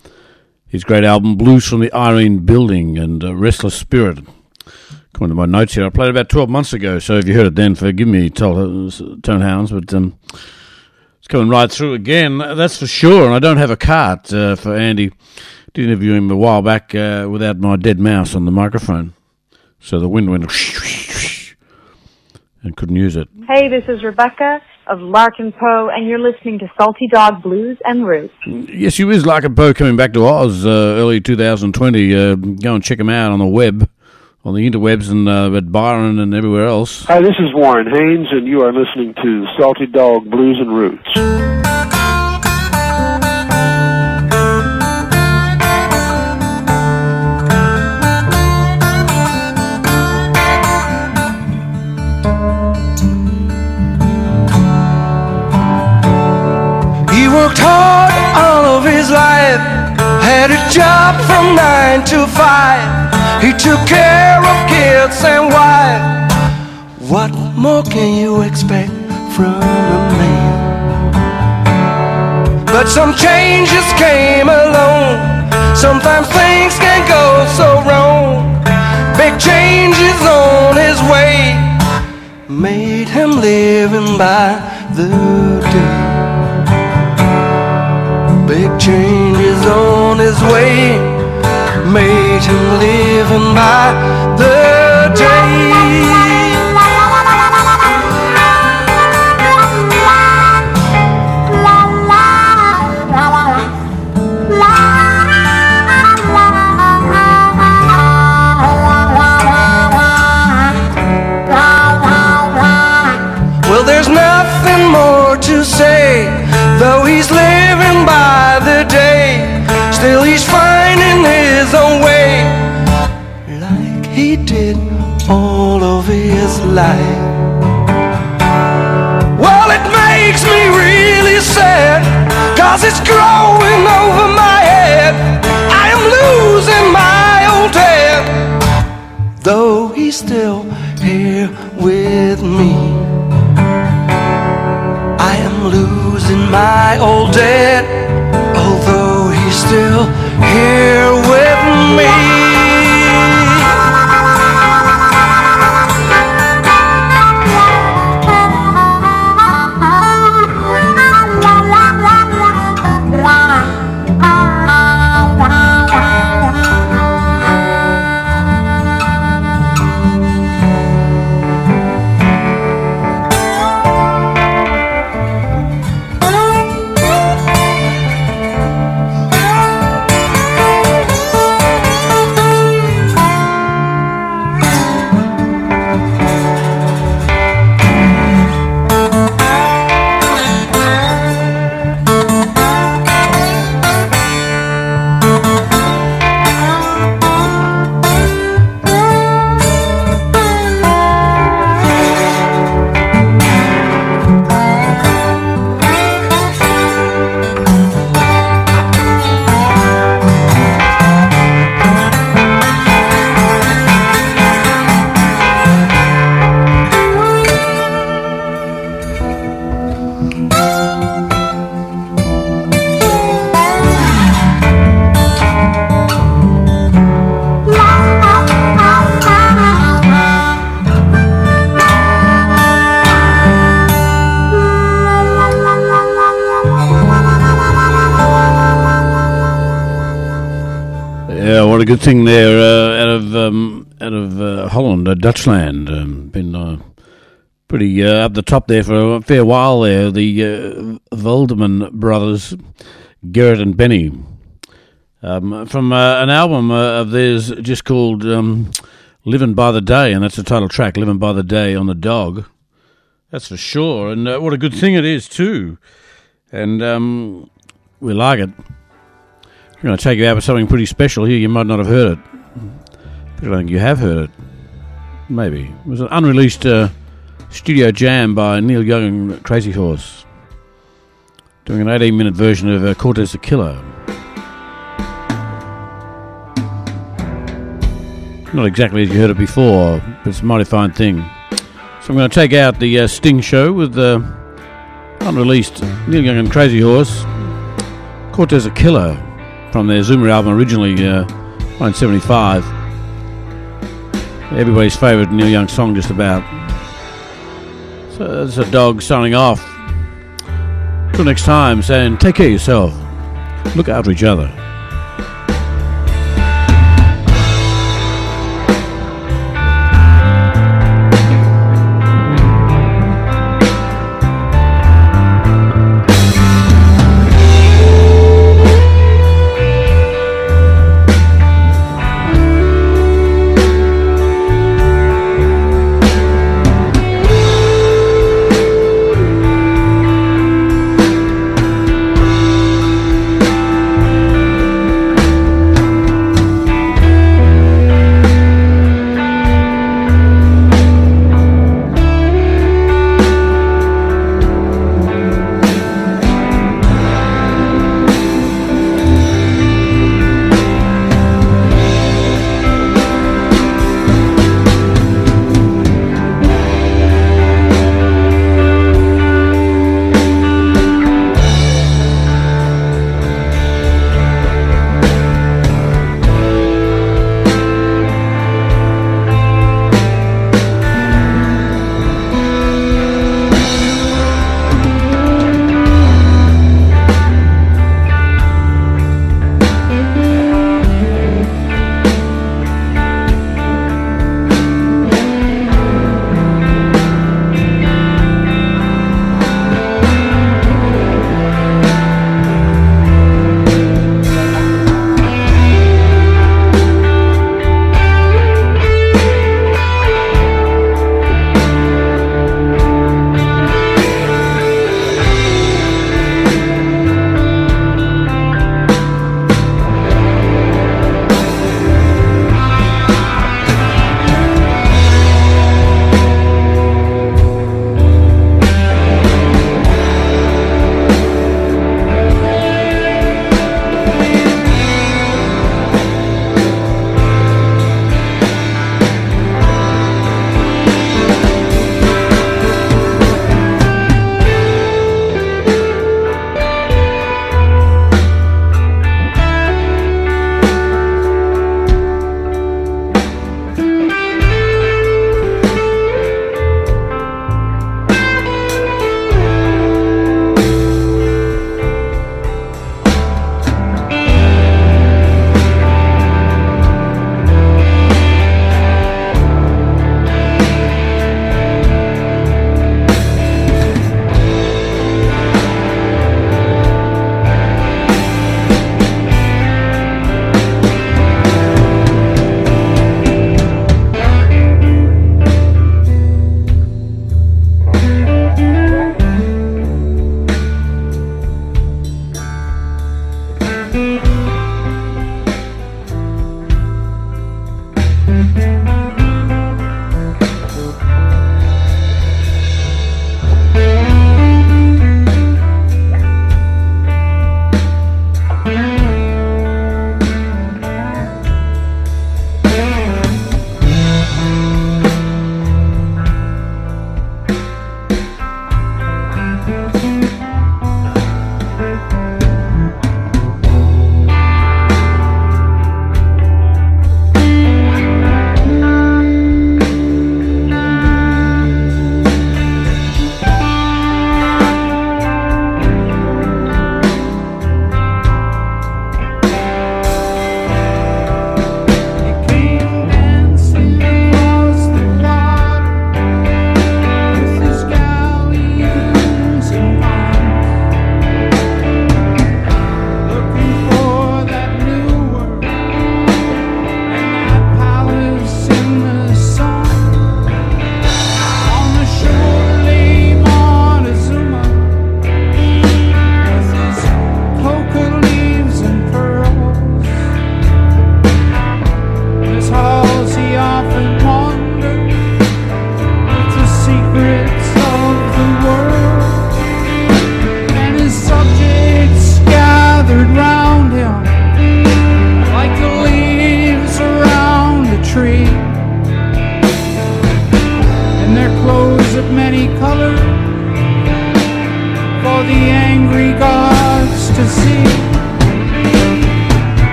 Speaker 2: his great album Blues from the Irene Building and uh, Restless Spirit. According to my notes here, I played about 12 months ago, so if you heard it then, forgive me, Tone Hounds, but um, it's coming right through again, that's for sure. And I don't have a cart uh, for Andy. Did interview him a while back uh, without my dead mouse on the microphone. So the wind went and couldn't use it.
Speaker 20: Hey, this is Rebecca of Larkin Poe, and you're listening to Salty Dog Blues and Roots.
Speaker 2: Yes, you is like a Poe coming back to Oz uh, early 2020. Uh, go and check him out on the web, on the interwebs, and uh, at Byron and everywhere else.
Speaker 21: Hi, this is Warren Haynes, and you are listening to Salty Dog Blues and Roots.
Speaker 22: Worked hard all of his life, had a job from nine to five. He took care of kids and wife. What more can you expect from a man? But some changes came along. Sometimes things can go so wrong. Big changes on his way made him living by the day. Big is on his way. Made him living by the life. Well, it makes me really sad, cause it's growing over my head. I am losing my old dad, though he's still here with me. I am losing my old dad, although he's still here with me.
Speaker 2: A good thing there uh, out of um, out of uh, Holland, uh, Dutchland. Um, been uh, pretty uh, up the top there for a fair while there. The uh, Veldman brothers, Garrett and Benny, um, from uh, an album of theirs just called um, "Living by the Day," and that's the title track, "Living by the Day" on the Dog. That's for sure, and what a good thing it is too. And um, we like it. I'm going to take you out with something pretty special here. You might not have heard it. But I think you have heard it. Maybe. It was an unreleased uh, studio jam by Neil Young and Crazy Horse. Doing an 18 minute version of uh, Cortez the Killer. Not exactly as you heard it before, but it's a mighty fine thing. So I'm going to take out the uh, Sting show with the unreleased Neil Young and Crazy Horse. Cortez the Killer from their Zuma album originally, uh, 1975. Everybody's favourite Neil Young song, just about. So that's a dog signing off. Till next time, saying take care of yourself. Look out for each other.